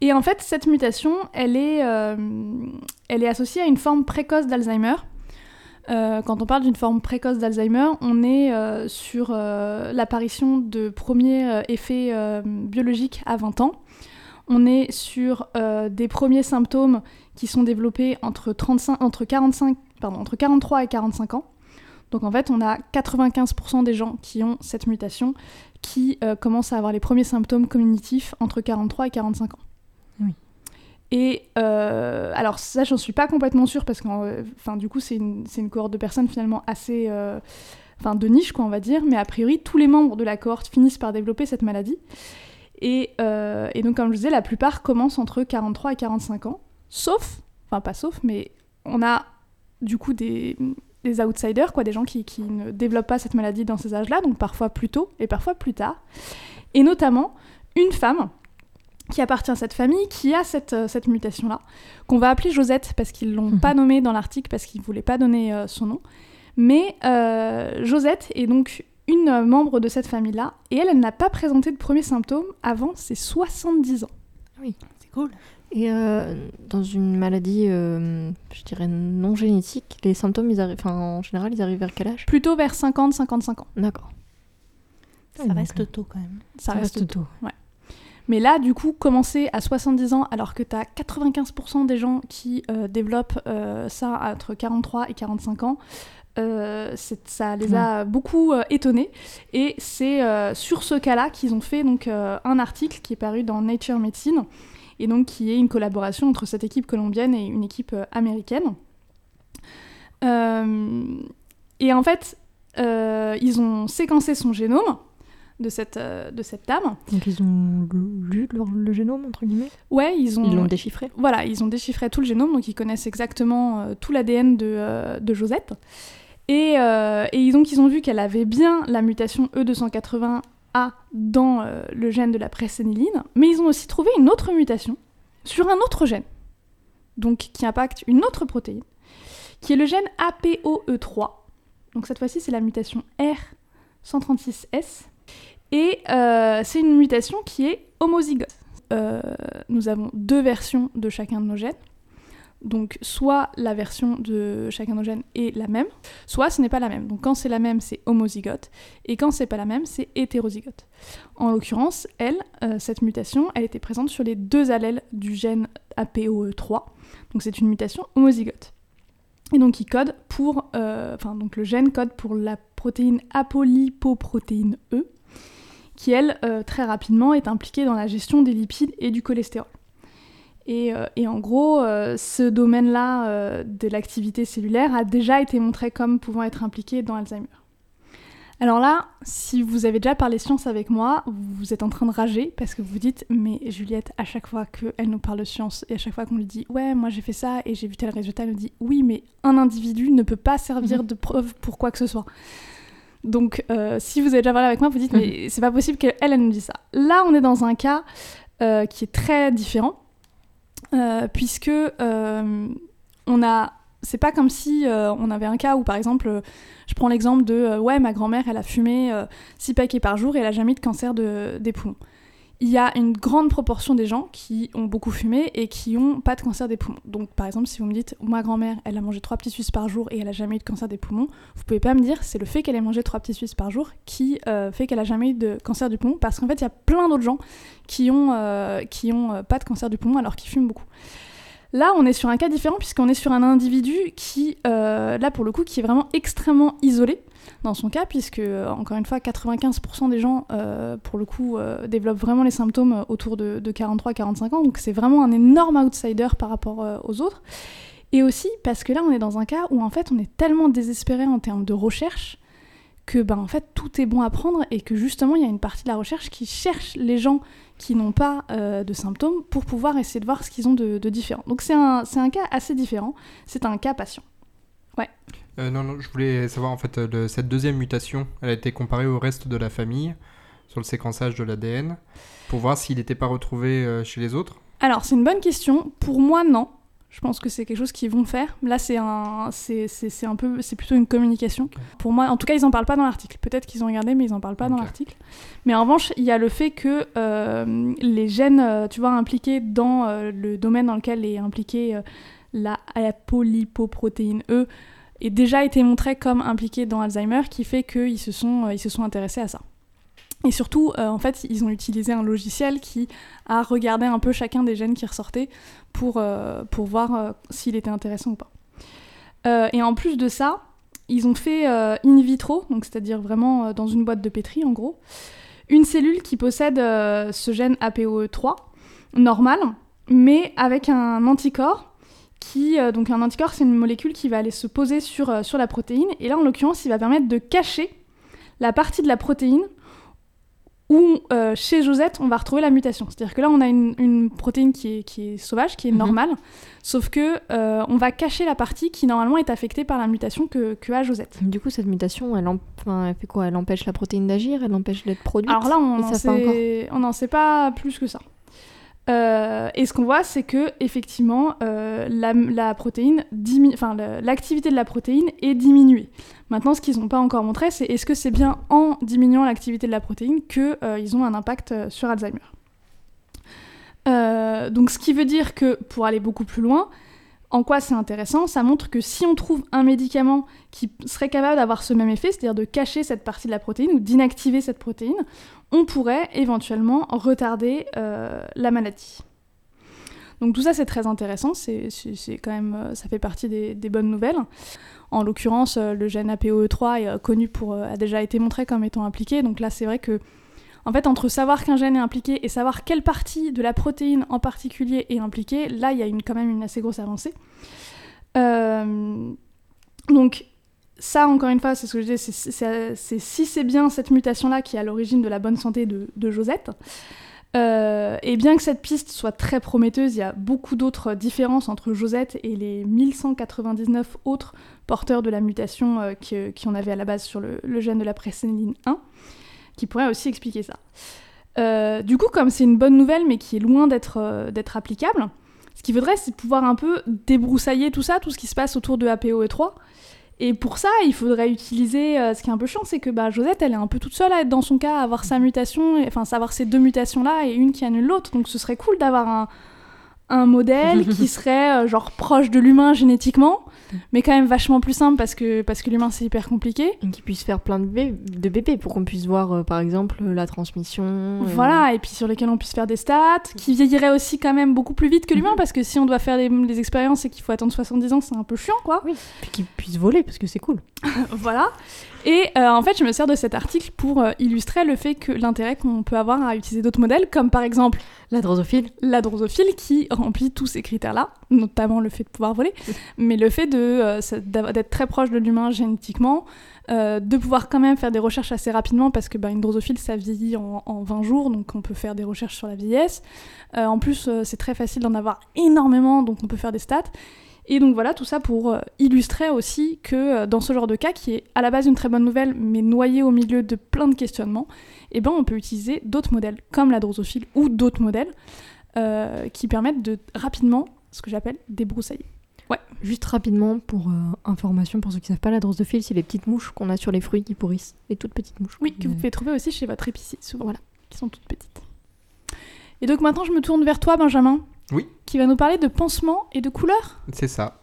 S1: Et en fait, cette mutation, elle est, euh, elle est associée à une forme précoce d'Alzheimer. Euh, quand on parle d'une forme précoce d'Alzheimer, on est euh, sur l'apparition de premiers effets biologiques à 20 ans. On est sur des premiers symptômes qui sont développés entre, 35, entre, 45, pardon, entre 43 et 45 ans. Donc en fait, on a 95% des gens qui ont cette mutation qui commencent à avoir les premiers symptômes cognitifs entre 43 et 45 ans.
S2: Oui.
S1: Et euh, alors ça, j'en suis pas complètement sûre parce que, enfin, du coup, c'est une, une cohorte de personnes finalement assez, euh, enfin, de niche, quoi, on va dire. Mais a priori, tous les membres de la cohorte finissent par développer cette maladie. Et, euh, et donc, comme je disais, la plupart commencent entre 43 et 45 ans, sauf, enfin pas sauf, mais on a du coup des, des outsiders, quoi, des gens qui, qui ne développent pas cette maladie dans ces âges-là, donc parfois plus tôt et parfois plus tard. Et notamment une femme qui appartient à cette famille, qui a cette, euh, cette mutation-là, qu'on va appeler Josette, parce qu'ils l'ont
S2: Mhm.
S1: pas nommée dans l'article, parce qu'ils voulaient pas donner euh, son nom. Mais euh, Josette est donc une euh, membre de cette famille-là, et elle, elle n'a pas présenté de premiers symptômes avant ses 70 ans.
S4: C'est cool.
S2: Et euh, dans une maladie, euh, je dirais non génétique, les symptômes, ils arrivent, en général, ils arrivent vers quel âge?
S1: Plutôt vers 50-55 ans.
S2: D'accord.
S4: Ça
S2: Ouais, donc,
S4: reste tôt quand même.
S1: Ça, reste
S2: tôt.
S1: Mais là, du coup, commencer à 70 ans, alors que tu as 95% des gens qui euh, développent euh, ça entre 43 et 45 ans, euh, ça les a beaucoup euh, étonnés. Et c'est euh, sur ce cas-là qu'ils ont fait donc, un article qui est paru dans Nature Medicine, et donc qui est une collaboration entre cette équipe colombienne et une équipe américaine. Et en fait, ils ont séquencé son génome de cette, euh, de cette dame.
S2: Donc ils ont lu le, le génome, entre guillemets?
S1: Ouais, ils ont.
S2: Ils l'ont déchiffré
S1: Voilà, ils ont déchiffré tout le génome, donc ils connaissent exactement euh, tout l'ADN de, euh, de Josette. Et, euh, et donc ils ont vu qu'elle avait bien la mutation E E280A dans euh, le gène de la présénéline, mais ils ont aussi trouvé une autre mutation sur un autre gène, donc qui impacte une autre protéine, qui est le gène APOE3. Donc cette fois-ci, c'est la mutation R136S. Et euh, c'est une mutation qui est homozygote. Euh, nous avons deux versions de chacun de nos gènes. Donc soit la version de chacun de nos gènes est la même, soit ce n'est pas la même. Donc quand c'est la même, c'est homozygote, et quand c'est pas la même, c'est hétérozygote. En l'occurrence, elle, euh, cette mutation, elle était présente sur les deux allèles du gène APOE3. Donc c'est une mutation homozygote. Et donc il code pour, enfin donc le gène code pour la protéine apolipoprotéine E, qui elle, euh, très rapidement, est impliquée dans la gestion des lipides et du cholestérol. Et, euh, et en gros, euh, ce domaine-là de l'activité cellulaire a déjà été montré comme pouvant être impliqué dans Alzheimer. Alors là, si vous avez déjà parlé science avec moi, vous êtes en train de rager parce que vous vous dites mais Juliette, à chaque fois qu'elle nous parle de science et à chaque fois qu'on lui dit ouais moi j'ai fait ça et j'ai vu tel résultat, elle nous dit oui mais un individu ne peut pas servir
S2: Mhm.
S1: de preuve pour quoi que ce soit. Donc euh, si vous avez déjà parlé avec moi, vous dites mais c'est pas possible qu'elle elle nous dise ça. Là on est dans un cas euh, qui est très différent euh, puisque on a c'est pas comme si on avait un cas où par exemple je prends l'exemple de ouais ma grand-mère elle a fumé 6 paquets par jour et elle a jamais eu de cancer de, des poumons. Il y a une grande proportion des gens qui ont beaucoup fumé et qui ont pas de cancer des poumons. Donc par exemple si vous me dites ma grand-mère elle a mangé 3 petits Suisses par jour et elle a jamais eu de cancer des poumons, vous pouvez pas me dire c'est le fait qu'elle ait mangé 3 petits Suisses par jour qui euh, fait qu'elle a jamais eu de cancer du poumon parce qu'en fait il y a plein d'autres gens qui ont, euh, euh, pas de cancer du poumon alors qu'ils fument beaucoup. Là, on est sur un cas différent puisqu'on est sur un individu qui, là pour le coup, qui est vraiment extrêmement isolé dans son cas, puisque euh, encore une fois, 95% des gens, euh, pour le coup, euh, développent vraiment les symptômes autour de, de 43-45 ans. Donc c'est vraiment un énorme outsider par rapport aux autres. Et aussi parce que là, on est dans un cas où en fait, on est tellement désespéré en termes de recherche que ben en fait tout est bon à prendre et que justement il y a une partie de la recherche qui cherche les gens qui n'ont pas de symptômes pour pouvoir essayer de voir ce qu'ils ont de, différent. Donc c'est un, un cas assez différent, c'est un cas patient.
S3: Euh, non, non, je voulais savoir en fait, euh, le- cette deuxième mutation, elle a été comparée au reste de la famille sur le séquençage de l'ADN pour voir s'il n'était pas retrouvé euh, chez les autres.
S1: Alors c'est une bonne question, pour moi non. Je pense que c'est quelque chose qu'ils vont faire. Là, c'est un, c'est, c'est, c'est un peu, c'est plutôt une communication. Pour moi, en tout cas, ils en parlent pas dans l'article. Peut-être qu'ils ont regardé, mais ils en parlent pas dans l'article. Mais en revanche, il y a le fait que euh, les gènes, tu vois, impliqués dans euh, le domaine dans lequel est impliquée la apolipoprotéine E, est déjà été montré comme impliqué dans Alzheimer, qui fait qu'ils se sont, euh, ils se sont intéressés à ça. Et surtout, euh, en fait, ils ont utilisé un logiciel qui a regardé un peu chacun des gènes qui ressortaient pour, euh, pour voir s'il était intéressant ou pas. Et en plus de ça, ils ont fait in vitro, donc c'est-à-dire vraiment dans une boîte de pétri en gros, une cellule qui possède ce gène APOE3 normal, mais avec un anticorps qui euh, donc un anticorps c'est une molécule qui va aller se poser sur, euh, sur la protéine et là en l'occurrence il va permettre de cacher la partie de la protéine où euh, chez Josette, on va retrouver la mutation. C'est-à-dire que là, on a une, une protéine qui est, qui est sauvage, qui est
S2: Mhm.
S1: normale, sauf que on va cacher la partie qui normalement est affectée par la mutation que, que a Josette.
S2: Du coup, cette mutation, elle, em- enfin, elle fait quoi? Elle empêche la protéine d'agir? Elle empêche d'être produite?
S1: Alors là, on n'en sait, on n'en sait pas plus que ça. Euh, et ce qu'on voit, c'est que effectivement, euh, la, protéine, enfin l'activité de la protéine est diminuée. Maintenant, ce qu'ils n'ont pas encore montré, c'est est-ce que c'est bien en diminuant l'activité de la protéine que euh, ont un impact sur Alzheimer? Donc, ce qui veut dire que pour aller beaucoup plus loin, en quoi c'est intéressant Ça montre que si on trouve un médicament qui serait capable d'avoir ce même effet, c'est-à-dire de cacher cette partie de la protéine ou d'inactiver cette protéine, on pourrait éventuellement retarder euh, la maladie. Donc tout ça c'est très intéressant, c'est quand même, euh, ça fait partie des, bonnes nouvelles. En l'occurrence, euh, le gène APOE3 est euh, connu a déjà été montré comme étant impliqué, donc là c'est vrai que, en fait, entre savoir qu'un gène est impliqué et savoir quelle partie de la protéine en particulier est impliquée, là il y a quand même une assez grosse avancée. Euh, donc ça, encore une fois, c'est ce que je disais, c'est- si c'est bien cette mutation-là qui est à l'origine de la bonne santé de, Josette. Euh, et bien que cette piste soit très prometteuse, il y a beaucoup d'autres différences entre Josette et les 1199 autres porteurs de la mutation euh, qui, qui on avait à la base sur le, gène de la préséniline 1, qui pourraient aussi expliquer ça. Euh, du coup, comme c'est une bonne nouvelle, mais qui est loin d'être euh, d'être applicable, ce qu'il faudrait, c'est pouvoir un peu débroussailler tout ça, tout ce qui se passe autour de APOE3, et pour ça, il faudrait utiliser. euh, ce qui est un peu chiant, c'est que bah, Josette, elle est un peu toute seule à être dans son cas, à avoir sa mutation, enfin, savoir ces deux mutations-là et une qui annule l'autre. Donc ce serait cool d'avoir un, un modèle qui serait genre proche de l'humain génétiquement, mais quand même vachement plus simple parce que, parce que l'humain c'est hyper compliqué.
S2: Et qui puisse faire plein de bébés, de bébés pour qu'on puisse voir, euh, par exemple, la transmission. euh,
S1: Voilà, et puis sur lesquels on puisse faire des stats, qui vieilliraient aussi quand même beaucoup plus vite que l'humain, parce que si on doit faire des, des expériences et qu'il faut attendre 70 ans, c'est un peu chiant, quoi.
S2: Puis qu'ils puissent voler, parce que c'est cool.
S1: voilà. Et euh, en fait, je me sers de cet article pour euh, illustrer le fait que l'intérêt qu'on peut avoir à utiliser d'autres modèles, comme par exemple
S2: La drosophile.
S1: la drosophile qui remplit tous ces critères-là, notamment le fait de pouvoir voler, mais le fait de, euh, d'être très proche de l'humain génétiquement, euh, de pouvoir quand même faire des recherches assez rapidement parce que bah, une drosophile ça vieillit en, en 20 jours, donc on peut faire des recherches sur la vieillesse. Euh, en plus, euh, c'est très facile d'en avoir énormément, donc on peut faire des stats. Et donc voilà, tout ça pour euh, illustrer aussi que euh, dans ce genre de cas, qui est à la base une très bonne nouvelle, mais noyé au milieu de plein de questionnements, eh ben, on peut utiliser d'autres modèles, comme la drosophile ou d'autres modèles, euh, qui permettent de rapidement, ce que j'appelle, débroussailler.
S2: Juste rapidement, pour euh, information, pour ceux qui savent pas, la drosophile, c'est les petites mouches qu'on a sur les fruits qui pourrissent. Les toutes petites mouches.
S1: Oui, que vous
S2: Euh,
S1: pouvez trouver aussi chez votre épicier, souvent, voilà, qui sont toutes petites. Et donc maintenant, je me tourne vers toi, Benjamin.
S3: Oui.
S1: Qui va nous parler de pansements et de couleurs.
S3: C'est ça.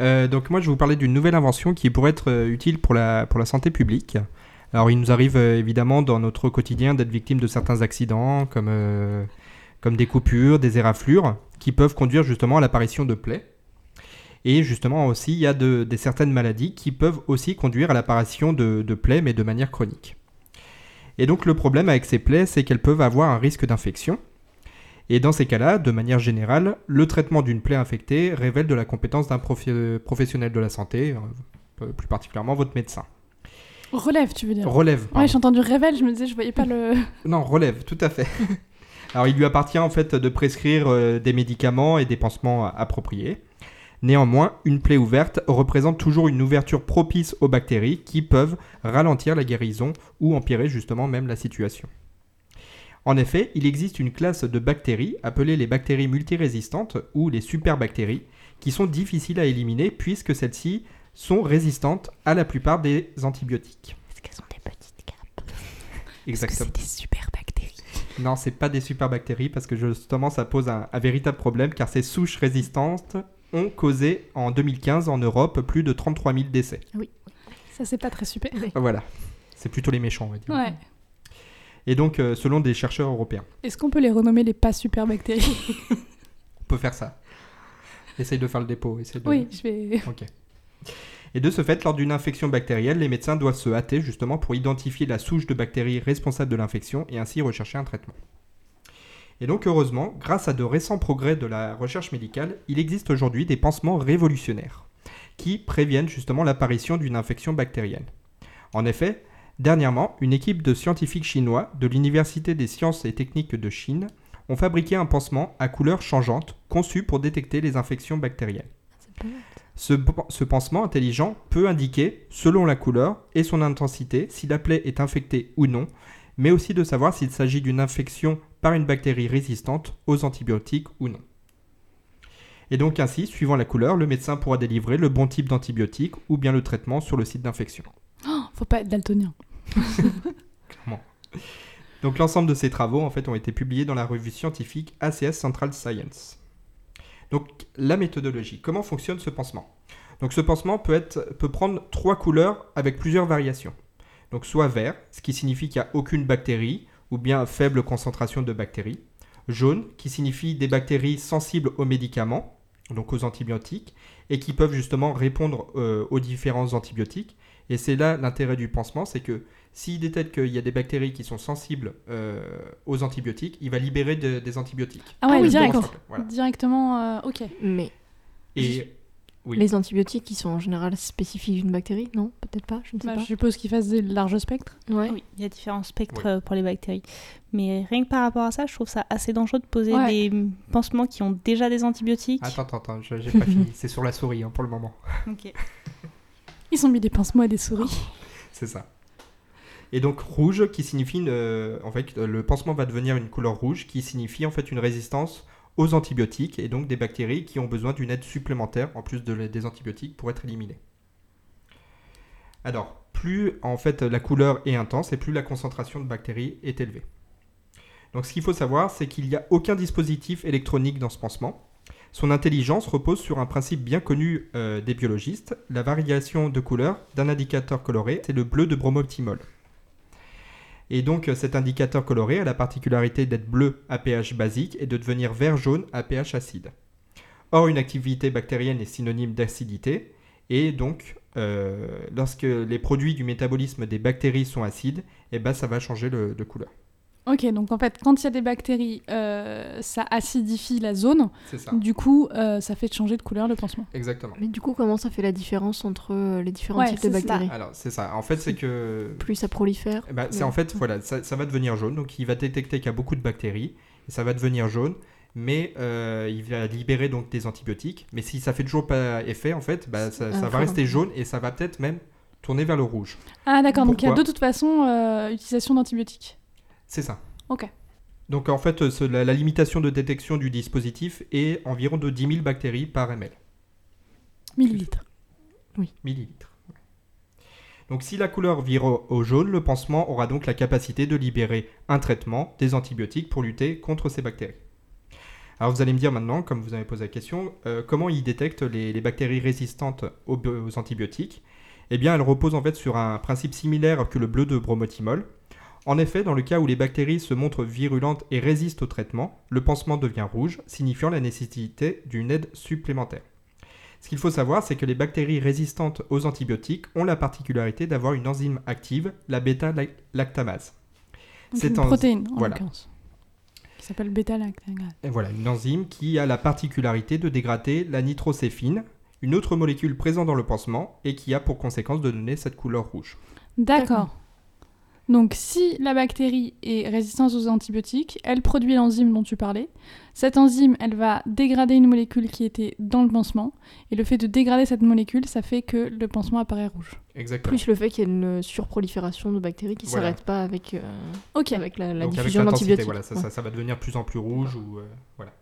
S3: Euh, donc moi je vais vous parler d'une nouvelle invention qui pourrait être euh, utile pour la, pour la santé publique. Alors il nous arrive euh, évidemment dans notre quotidien d'être victime de certains accidents comme, euh, comme des coupures, des éraflures qui peuvent conduire justement à l'apparition de plaies. Et justement aussi il y a de, des certaines maladies qui peuvent aussi conduire à l'apparition de, de plaies mais de manière chronique. Et donc le problème avec ces plaies c'est qu'elles peuvent avoir un risque d'infection. Et dans ces cas-là, de manière générale, le traitement d'une plaie infectée révèle de la compétence d'un professionnel de la santé, euh, plus particulièrement votre médecin.
S1: Relève, tu veux dire?
S3: Relève.
S1: Ouais,
S3: pardon.
S1: j'ai entendu révèle, je me disais, je voyais pas le.
S3: Non, relève, tout à fait. Alors, il lui appartient en fait de prescrire euh, des médicaments et des pansements appropriés. Néanmoins, une plaie ouverte représente toujours une ouverture propice aux bactéries qui peuvent ralentir la guérison ou empirer justement même la situation. En effet, il existe une classe de bactéries appelées les bactéries multirésistantes ou les superbactéries qui sont difficiles à éliminer puisque celles-ci sont résistantes à la plupart des antibiotiques.
S2: Est-ce qu'elles ont des petites capes
S3: Exactement.
S2: des super bactéries.
S3: Non, c'est pas des superbactéries parce que justement ça pose un, un véritable problème car ces souches résistantes ont causé en 2015 en Europe plus de 33 000 décès.
S1: Ça, c'est pas très super.
S3: Voilà, c'est plutôt les méchants, on va dire.
S1: Ouais.
S3: Et donc, euh, selon des chercheurs européens,
S1: Est-ce qu'on peut les renommer les pas super bactéries
S3: on peut faire ça. Essaye de faire le dépôt. Essaye de...
S1: Oui, je vais.
S3: Ok. Et de ce fait, lors d'une infection bactérienne, les médecins doivent se hâter justement pour identifier la souche de bactéries responsable de l'infection et ainsi rechercher un traitement. Et donc heureusement, grâce à de récents progrès de la recherche médicale, il existe aujourd'hui des pansements révolutionnaires qui préviennent justement l'apparition d'une infection bactérienne. En effet, dernièrement, une équipe de scientifiques chinois de l'Université des sciences et techniques de Chine ont fabriqué un pansement à couleur changeante conçu pour détecter les infections bactériennes. Ce, ce pansement intelligent peut indiquer, selon la couleur et son intensité, si la plaie est infectée ou non, mais aussi de savoir s'il s'agit d'une infection par une bactérie résistante aux antibiotiques ou non. Et donc ainsi, suivant la couleur, le médecin pourra délivrer le bon type d'antibiotique ou bien le traitement sur le site d'infection.
S1: Oh, faut pas être daltonien.
S3: Clairement. Donc l'ensemble de ces travaux en fait ont été publiés dans la revue scientifique ACS Central Science. Donc la méthodologie, comment fonctionne ce pansement? Donc ce pansement peut, être, peut prendre trois couleurs avec plusieurs variations. Donc soit vert, ce qui signifie qu'il n'y a aucune bactérie ou bien faible concentration de bactéries. Jaune, qui signifie des bactéries sensibles aux médicaments, donc aux antibiotiques, et qui peuvent justement répondre euh, aux différents antibiotiques. Et c'est là l'intérêt du pansement, c'est que s'il détecte qu'il y a des bactéries qui sont sensibles euh, aux antibiotiques, il va libérer de- des antibiotiques.
S1: Ah ouais, direct.
S3: bon Voilà.
S1: Directement, euh, ok.
S2: Mais
S3: Et Oui.
S2: les antibiotiques, ils sont en général spécifiques d'une bactérie Non, peut-être pas, je ne sais
S1: Bah,
S2: pas.
S1: je suppose qu'ils fassent des larges spectres.
S2: Ouais.
S4: Oui, il y a différents spectres
S3: Oui.
S4: pour les bactéries. Mais rien que par rapport à ça, je trouve ça assez dangereux de poser
S1: Ouais.
S4: des pansements qui ont déjà des antibiotiques.
S3: Attends, attends, attends, j'ai pas fini. C'est sur la souris hein, pour le moment.
S4: Ok.
S1: Ils ont mis des pansements à des souris.
S3: C'est ça. Et donc rouge qui signifie une, euh, en fait le pansement va devenir une couleur rouge qui signifie en fait une résistance aux antibiotiques et donc des bactéries qui ont besoin d'une aide supplémentaire en plus des antibiotiques pour être éliminées. Alors, plus en fait la couleur est intense et plus la concentration de bactéries est élevée. Donc ce qu'il faut savoir, c'est qu'il n'y a aucun dispositif électronique dans ce pansement. Son intelligence repose sur un principe bien connu euh, des biologistes, la variation de couleur d'un indicateur coloré, c'est le bleu de bromoptimol. Et donc euh, cet indicateur coloré a la particularité d'être bleu à pH basique et de devenir vert-jaune à pH acide. Or, une activité bactérienne est synonyme d'acidité, et donc euh, lorsque les produits du métabolisme des bactéries sont acides, eh ben, ça va changer de couleur.
S1: Ok, donc en fait, quand il y a des bactéries, euh, ça acidifie la zone.
S3: C'est ça.
S1: Du coup, euh, ça fait changer de couleur le pansement.
S3: Exactement.
S2: Mais du coup, comment ça fait la différence entre euh, les différents
S1: Ouais,
S2: types de
S1: c'est ça.
S2: bactéries?
S3: Alors, c'est ça. En fait, c'est que.
S2: Plus ça prolifère.
S3: Ben, c'est
S2: Ouais.
S3: en fait, voilà, ça, ça va devenir jaune. Donc, il va détecter qu'il y a beaucoup de bactéries. Et ça va devenir jaune. Mais euh, il va libérer donc des antibiotiques. Mais si ça fait toujours pas effet, en fait, bah, ça,
S2: Ah,
S3: ça va rester jaune et ça va peut-être même tourner vers le rouge.
S1: Ah d'accord, donc il y a de toute façon euh, utilisation d'antibiotiques.
S3: C'est ça.
S1: Ok.
S3: Donc, en fait, la, la limitation de détection du dispositif est environ de 10 000 bactéries par ml.
S1: Millilitres.
S3: millilitres. Donc si la couleur vire au, au jaune, le pansement aura donc la capacité de libérer un traitement, des antibiotiques pour lutter contre ces bactéries. Alors vous allez me dire maintenant, comme vous avez posé la question, euh, comment il détecte les, les bactéries résistantes aux, bi- aux antibiotiques? Eh bien, elle repose en fait sur un principe similaire que le bleu de bromothymol. En effet, dans le cas où les bactéries se montrent virulentes et résistent au traitement, le pansement devient rouge, signifiant la nécessité d'une aide supplémentaire. Ce qu'il faut savoir, c'est que les bactéries résistantes aux antibiotiques ont la particularité d'avoir une enzyme active, la bêta-lactamase. C'est
S1: une
S3: en-
S1: protéine en
S3: voilà.
S1: l'occurrence. Qui s'appelle bêta-lactamase.
S3: Et voilà, une enzyme qui a la particularité de dégrader la nitrocéphine, une autre molécule présente dans le pansement et qui a pour conséquence de donner cette couleur rouge.
S1: D'accord. Donc si la bactérie est résistante aux antibiotiques, elle produit l'enzyme dont tu parlais. Cette enzyme, elle va dégrader une molécule qui était dans le pansement. Et le fait de dégrader cette molécule, ça fait que le pansement apparaît rouge.
S3: Exactement.
S2: Plus le fait qu'il y ait une surprolifération de bactéries qui
S3: Voilà.
S2: s'arrête pas avec, euh,
S1: Ok.
S2: avec la, la
S3: Donc avec
S2: diffusion d'antibiotiques.
S3: voilà, ça,
S2: Ouais.
S3: ça- ça va devenir de plus en plus rouge ou euh, voilà.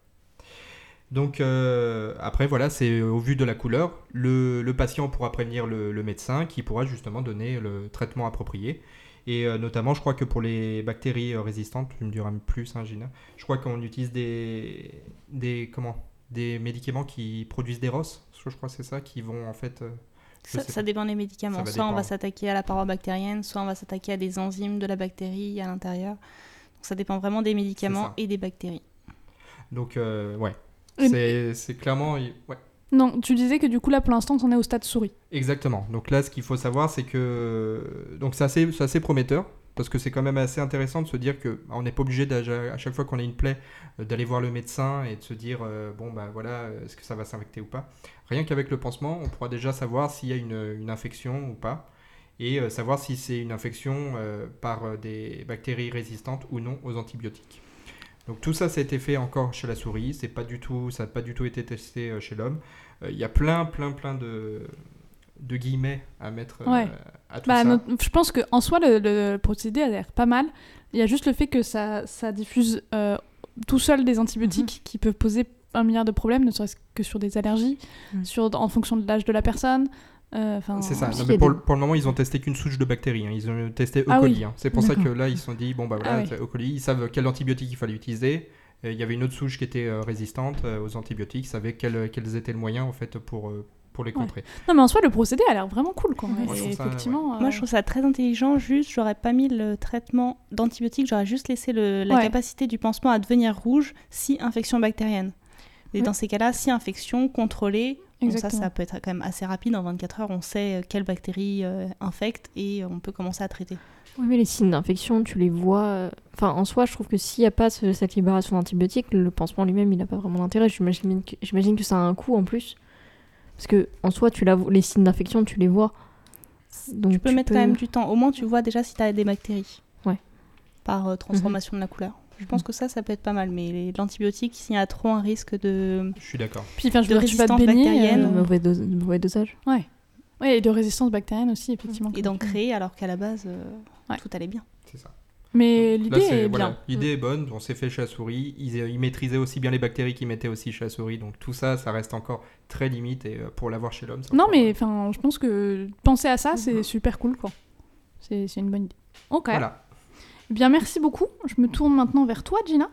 S3: Donc euh, après voilà, c'est au vu de la couleur, le, le patient pourra prévenir le, le médecin qui pourra justement donner le traitement approprié. Et euh, notamment, je crois que pour les bactéries euh, résistantes, tu me diras plus, hein, Gina. Je crois qu'on utilise des des comment des médicaments qui produisent des ROS. Je crois que c'est ça qui vont en fait. euh,
S4: Ça, dépend des médicaments. Soit on va s'attaquer à la paroi bactérienne, soit on va s'attaquer à des enzymes de la bactérie à l'intérieur. Donc ça dépend vraiment des médicaments et des bactéries.
S3: Donc ouais, c'est c'est clairement ouais.
S1: Non, tu disais que du coup là pour l'instant on est au stade souris.
S3: Exactement. Donc là, ce qu'il faut savoir, c'est que donc c'est assez, c'est assez prometteur parce que c'est quand même assez intéressant de se dire que bah, on n'est pas obligé à chaque fois qu'on a une plaie euh, d'aller voir le médecin et de se dire euh, bon bah voilà est-ce que ça va s'infecter ou pas? Rien qu'avec le pansement, on pourra déjà savoir s'il y a une, une infection ou pas et euh, savoir si c'est une infection par des bactéries résistantes ou non aux antibiotiques. Donc tout ça, ça a été fait encore chez la souris. C'est pas du tout, ça n'a pas du tout été testé euh, chez l'homme. Euh, Il y a plein, plein, plein de, de guillemets à mettre euh,
S1: Ouais.
S3: à tout
S1: Bah,
S3: ça.
S1: notre- je pense qu'en soi le, le procédé a l'air pas mal. Il y a juste le fait que ça, ça diffuse euh, tout seul des antibiotiques
S3: Mhm.
S1: qui peuvent poser un milliard de problèmes, ne serait-ce que sur des allergies, sur, en fonction de l'âge de la personne. Euh, enfin,
S3: C'est ça. Non, mais pour,
S2: des-
S3: le- pour le moment, ils ont testé qu'une souche de bactéries. hein. Ils ont testé E.
S1: Ah oui.
S3: coli. hein. C'est pour ça que là, ils se sont dit bon bah voilà,
S1: Ah
S3: E. coli. Ils savent quel antibiotique il fallait utiliser. Et Il y avait une autre souche qui était euh, résistante euh, aux antibiotiques. Ils savaient quels, quels étaient le moyen en fait pour euh, pour les
S1: Ouais.
S3: contrer.
S1: Non, mais en soi, le procédé a l'air vraiment cool.
S3: Trouve ça,
S1: effectivement,
S4: Moi,
S1: euh,
S4: je trouve ça très intelligent. Juste, j'aurais pas mis le traitement d'antibiotiques, j'aurais juste laissé le- la
S1: Ouais.
S4: capacité du pansement à devenir rouge si infection bactérienne. Et
S1: Ouais.
S4: dans ces cas-là, si infection contrôlée, bon, ça, ça peut être quand même assez rapide. En 24 heures, on sait euh, quelle bactérie euh, infecte et on peut commencer à traiter.
S2: Oui, mais les signes d'infection, tu les vois. euh, Enfin, en soi, je trouve que s'il n'y a pas ce- cette libération d'antibiotiques, le pansement lui-même, il n'a pas vraiment d'intérêt. J'imagine que, j'imagine que ça a un coût en plus. Parce que, en soi, tu la, les signes d'infection, tu les vois. Donc,
S4: tu peux mettre quand même du temps. Au moins, tu vois déjà si tu as des bactéries.
S2: Ouais.
S4: Par euh, transformation de la couleur. Je pense que ça, ça peut être pas mal. Mais les- l'antibiotique, s'il y a trop un risque de.
S3: Je suis d'accord.
S1: Puis, enfin, je veux
S4: de
S1: dire, tu vas te
S4: résistance
S1: baigner.
S4: bactérienne.
S2: de
S1: euh,
S2: mauvais, dos- de mauvais dosage.
S1: Ouais. Ouais, et de résistance bactérienne aussi, effectivement.
S4: et créer alors qu'à la base, euh,
S1: Ouais.
S4: tout allait bien.
S3: C'est ça.
S1: Mais l'idée
S3: c'est-
S1: est
S3: voilà,
S1: bien.
S3: L'idée est bonne. On s'est fait chez la souris. Ils, ils maîtrisaient aussi bien les bactéries qu'ils mettaient aussi chez la souris. Donc tout ça, ça reste encore très limite. Et euh, pour l'avoir chez l'homme,
S1: Non, mais enfin, je pense que penser à ça, c'est
S3: Mhm.
S1: super cool, quoi. C'est c'est une bonne idée. Ok.
S3: Voilà.
S1: Eh Bien, merci beaucoup. Je me tourne maintenant vers toi, Gina.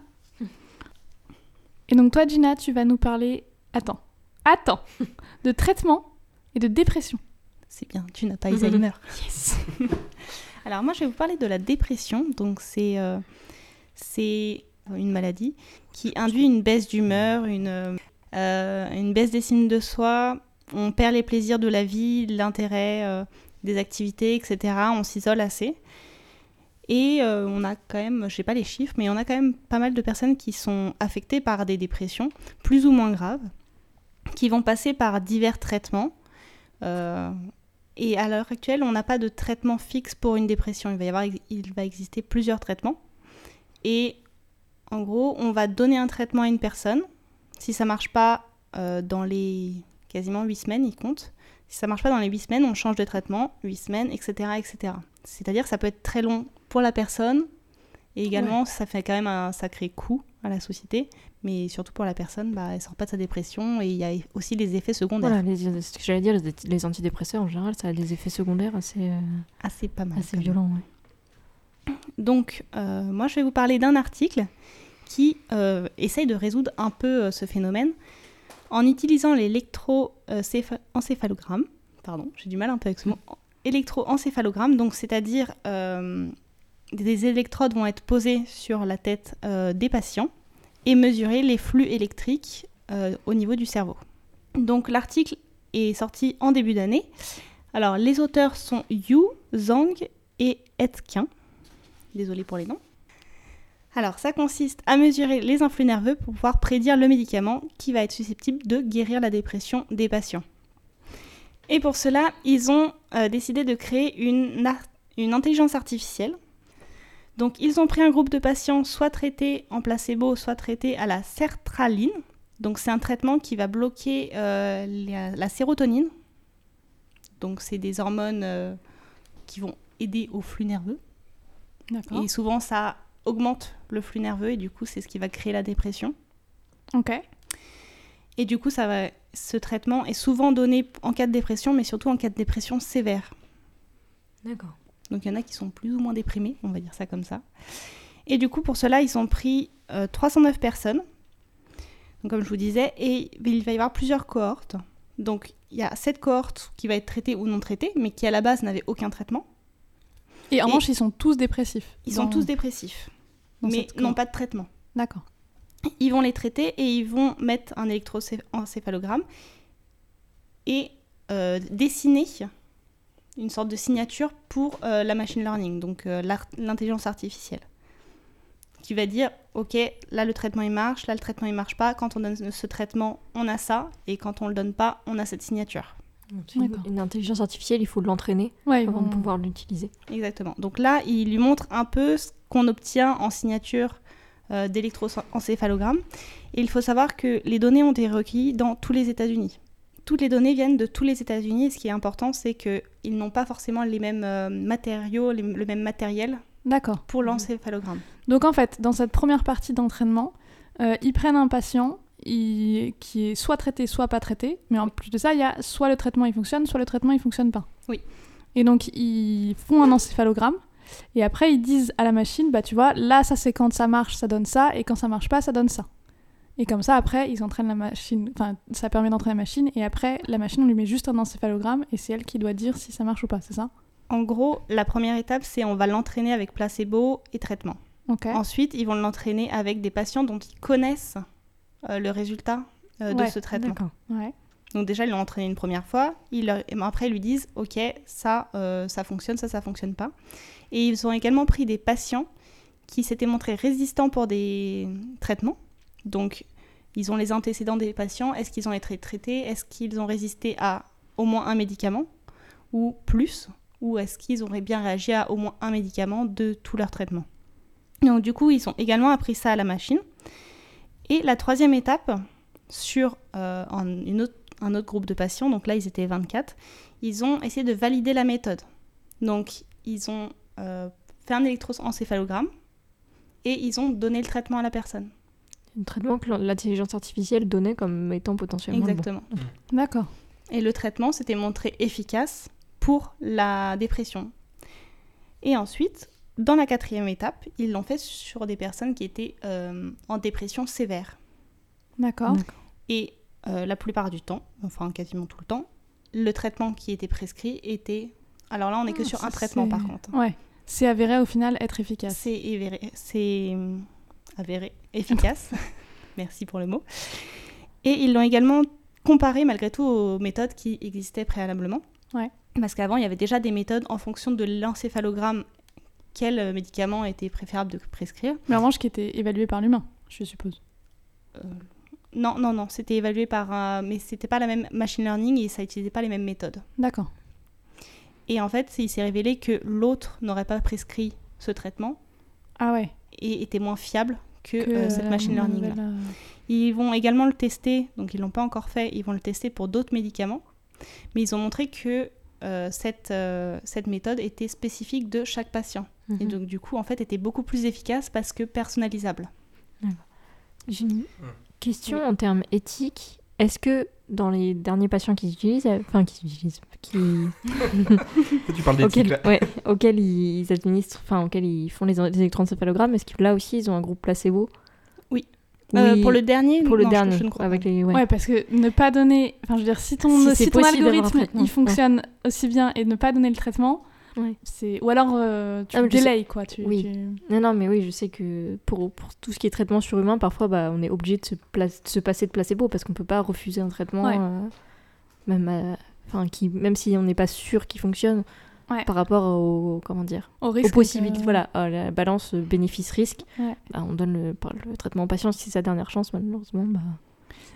S1: Et donc, toi, Gina, tu vas nous parler. Attends. Attends. de traitement et de dépression.
S4: C'est bien, tu n'as pas. Alzheimer.
S1: Yes.
S4: Alors moi, je vais vous parler de la dépression. Donc c'est euh, c'est une maladie qui induit une baisse d'humeur, une, euh, une baisse d'estime de soi. On perd les plaisirs de la vie, l'intérêt euh, des activités, etc. On s'isole assez. Et euh, on a quand même, je sais pas les chiffres, mais on a quand même pas mal de personnes qui sont affectées par des dépressions, plus ou moins graves, qui vont passer par divers traitements. Euh, et à l'heure actuelle, on n'a pas de traitement fixe pour une dépression. Il va, y avoir, il va exister plusieurs traitements. Et en gros, on va donner un traitement à une personne. Si ça marche pas euh, dans les quasiment 8 semaines, il compte. Si ça marche pas dans les 8 semaines, on change de traitement, 8 semaines, etc. etc. C'est-à-dire que ça peut être très long pour la personne et également ça fait quand même un sacré coût à la société. Mais surtout pour la personne, bah, elle sort pas de sa dépression et il y a aussi les effets secondaires.
S2: Voilà, les- ce que j'allais dire, les, les antidépresseurs en général, ça a des effets secondaires assez, euh,
S4: Assez pas mal.
S2: assez violents. ouais.
S4: Donc, euh, moi, je vais vous parler d'un article qui euh, essaye de résoudre un peu ce phénomène en utilisant l'électroencéphalogramme. Pardon, j'ai du mal un peu avec ce mot. Électroencéphalogramme, donc c'est-à-dire euh, des électrodes vont être posées sur la tête euh, des patients et mesurer les flux électriques euh, au niveau du cerveau. Donc l'article est sorti en début d'année. Alors les auteurs sont Yu, Zhang et Etkin. Désolée pour les noms. Alors, ça consiste à mesurer les influx nerveux pour pouvoir prédire le médicament qui va être susceptible de guérir la dépression des patients. Et pour cela, ils ont euh, décidé de créer une, intelligence artificielle. Donc, ils ont pris un groupe de patients soit traités en placebo, soit traités à la sertraline. Donc, c'est un traitement qui va bloquer euh, la, la sérotonine. Donc, c'est des hormones euh, qui vont aider au flux nerveux. Et souvent, ça augmente le flux nerveux et du coup, c'est ce qui va créer la dépression.
S1: Ok.
S4: Et du coup, ça va, ce traitement est souvent donné en cas de dépression, mais surtout en cas de dépression sévère.
S2: D'accord.
S4: Donc, il y en a qui sont plus ou moins déprimés, on va dire ça comme ça. Et du coup, pour cela, ils ont pris euh, 309 personnes, donc, comme je vous disais, et il va y avoir plusieurs cohortes. Donc, il y a cette cohorte qui va être traitée ou non traitée, mais qui à la base n'avait aucun traitement.
S1: Et en revanche, ils sont tous dépressifs.
S4: Ils sont tous dépressifs,
S1: dans
S4: mais n'ont pas de traitement.
S1: D'accord.
S4: Ils vont les traiter et ils vont mettre un électroencéphalogramme et euh, dessiner une sorte de signature pour euh, la machine learning, donc euh, l'intelligence artificielle, qui va dire, ok, là le traitement il marche, là le traitement il marche pas, quand on donne ce traitement, on a ça, et quand on le donne pas, on a cette signature.
S2: Une, intelligence artificielle, il faut l'entraîner
S1: Ouais, ils
S2: avant
S1: vont-
S2: de pouvoir l'utiliser.
S4: Exactement. Donc là, il lui montre un peu ce qu'on obtient en signature euh, d'électroencéphalogramme. Et il faut savoir que les données ont été recueillies dans tous les États-Unis. Toutes les données viennent de tous les États-Unis. Et ce qui est important, c'est qu'ils n'ont pas forcément les mêmes euh, matériaux, les- le même matériel
S1: D'accord.
S4: pour l'encéphalogramme.
S1: Donc en fait, dans cette première partie d'entraînement, euh, ils prennent un patient il- qui est soit traité, soit pas traité. Mais en plus de ça, il y a soit le traitement il fonctionne, soit le traitement il fonctionne pas.
S4: Oui.
S1: Et donc ils font un encéphalogramme. Et après, ils disent à la machine, bah tu vois, là, ça c'est quand ça marche, ça donne ça, et quand ça marche pas, ça donne ça. Et comme ça, après, ils entraînent la machine, enfin, ça permet d'entraîner la machine, et après, la machine, on lui met juste un encéphalogramme, et c'est elle qui doit dire si ça marche ou pas, c'est ça?
S4: En gros, la première étape, c'est on va l'entraîner avec placebo et traitement.
S1: Ok.
S4: Ensuite, ils vont l'entraîner avec des patients dont ils connaissent euh, le résultat euh, de
S1: Ouais,
S4: ce traitement.
S2: D'accord.
S1: Ouais.
S4: Donc déjà, ils l'ont entraîné une première fois. Ils leur- après, ils lui disent, OK, ça, euh, ça fonctionne, ça, ça fonctionne pas. Et ils ont également pris des patients qui s'étaient montrés résistants pour des traitements. Donc, ils ont les antécédents des patients. Est-ce qu'ils ont été traités? Est-ce qu'ils ont résisté à au moins un médicament ou plus? Ou est-ce qu'ils auraient bien réagi à au moins un médicament de tout leur traitement Donc, du coup, ils ont également appris ça à la machine. Et la troisième étape, sur euh, un autre groupe de patients, donc là ils étaient 24, ils ont essayé de valider la méthode. Donc ils ont fait un électroencéphalogramme et ils ont donné le traitement à la personne.
S2: Un traitement que l'intelligence artificielle donnait comme étant potentiellement bon.
S4: Exactement.
S1: D'accord.
S4: Et le traitement s'était montré efficace pour la dépression. Et ensuite, dans la quatrième étape, ils l'ont fait sur des personnes qui étaient euh, en dépression sévère.
S1: D'accord.
S4: Et euh, la plupart du temps, enfin quasiment tout le temps, le traitement qui était prescrit était... Alors là, on n'est que
S1: Ah,
S4: sur un traitement par contre.
S1: Ouais. C'est avéré au final être efficace.
S4: C'est évéré- c'est euh, avéré efficace. Merci pour le mot. Et ils l'ont également comparé malgré tout aux méthodes qui existaient préalablement.
S1: Ouais.
S4: Parce qu'avant, il y avait déjà des méthodes en fonction de l'encéphalogramme quel euh, médicament était préférable de prescrire.
S1: Mais en revanche, qui était évalué par l'humain, je suppose.
S4: Non, non, non, c'était évalué par un... Mais c'était pas la même machine learning et ça utilisait pas les mêmes méthodes.
S1: D'accord.
S4: Et en fait, il s'est révélé que l'autre n'aurait pas prescrit ce traitement
S1: Ah ouais.
S4: et était moins fiable que,
S1: que
S4: euh, cette
S1: la
S4: machine learning.
S1: nouvelle, euh,
S4: Ils vont également le tester, donc ils l'ont pas encore fait, ils vont le tester pour d'autres médicaments, mais ils ont montré que euh, cette, euh, cette méthode était spécifique de chaque patient. Et
S2: Mhm.
S4: donc du coup, en fait, était beaucoup plus efficace parce que personnalisable.
S2: J'ai une question en termes éthiques. Est-ce que dans les derniers patients qu'ils utilisent, euh, enfin qui utilisent, qui,
S3: Tu parles d'éthique
S2: auxquels,
S3: là.
S2: ouais, auxquels ils administrent, enfin auxquels ils font les, les électroencéphalogrammes, est-ce que là aussi ils ont un groupe placebo?
S4: Oui. Euh,
S2: Oui,
S4: pour le dernier,
S2: pour le
S4: non,
S2: dernier,
S4: je ne crois
S2: avec
S4: pas.
S2: les, ouais.
S1: Ouais. parce que ne pas donner. Enfin, je veux dire, si ton,
S2: Si
S1: ton algorithme il
S2: ouais.
S1: fonctionne aussi bien et ne pas donner le traitement,
S2: Ouais.
S1: c'est. Ou alors euh, tu
S2: Ah, sais-
S1: délayes, quoi. Tu,
S2: Oui.
S1: tu-
S2: Non, non, mais oui, je sais que pour, pour tout ce qui est traitement surhumain, parfois, bah, on est obligé de se, de se passer de placebo parce qu'on peut pas refuser un traitement,
S1: Ouais.
S2: euh, même, euh, enfin, qui, même si on n'est pas sûr qu'il fonctionne,
S1: Ouais.
S2: par rapport au, comment dire,
S1: Au
S2: aux
S1: risque.
S2: possibilités,
S1: que-
S2: voilà, à la balance bénéfice-risque.
S1: Ouais.
S2: Bah, on donne le traitement au patient si c'est sa dernière chance, malheureusement. Bah...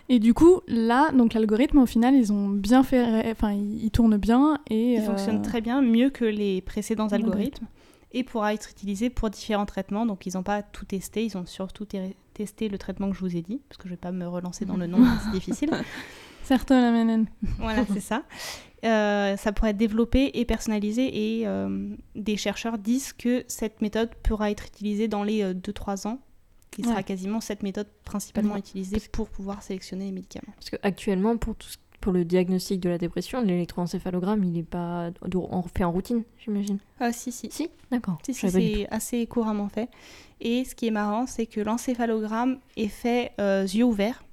S1: Et du coup, là, donc l'algorithme, au final, ils ont bien fait. Enfin, il il tourne bien et.
S4: Il
S1: euh,
S4: fonctionne très bien, mieux que les précédents
S1: Algorithmes.
S4: et pourra être utilisé pour différents traitements. Donc ils n'ont pas tout testé, ils ont surtout té- testé le traitement que je vous ai dit, parce que je ne vais pas me relancer dans le nom, c'est difficile.
S1: Certes, la MNN.
S4: Voilà, c'est ça. Euh, ça pourrait être développé et personnalisé et euh, des chercheurs disent que cette méthode pourra être utilisée dans les 2-3 ans. Il sera
S1: Ouais.
S4: quasiment cette méthode principalement
S2: Ouais.
S4: utilisée pour pouvoir sélectionner les médicaments.
S2: Parce qu'actuellement, pour, tout ce- pour le diagnostic de la dépression, l'électroencéphalogramme, il est pas en- fait en routine, j'imagine.
S4: Ah si, si.
S2: Si, d'accord.
S4: Si, si, c'est assez couramment fait. Et ce qui est marrant, c'est que l'encéphalogramme est fait euh, yeux ouverts.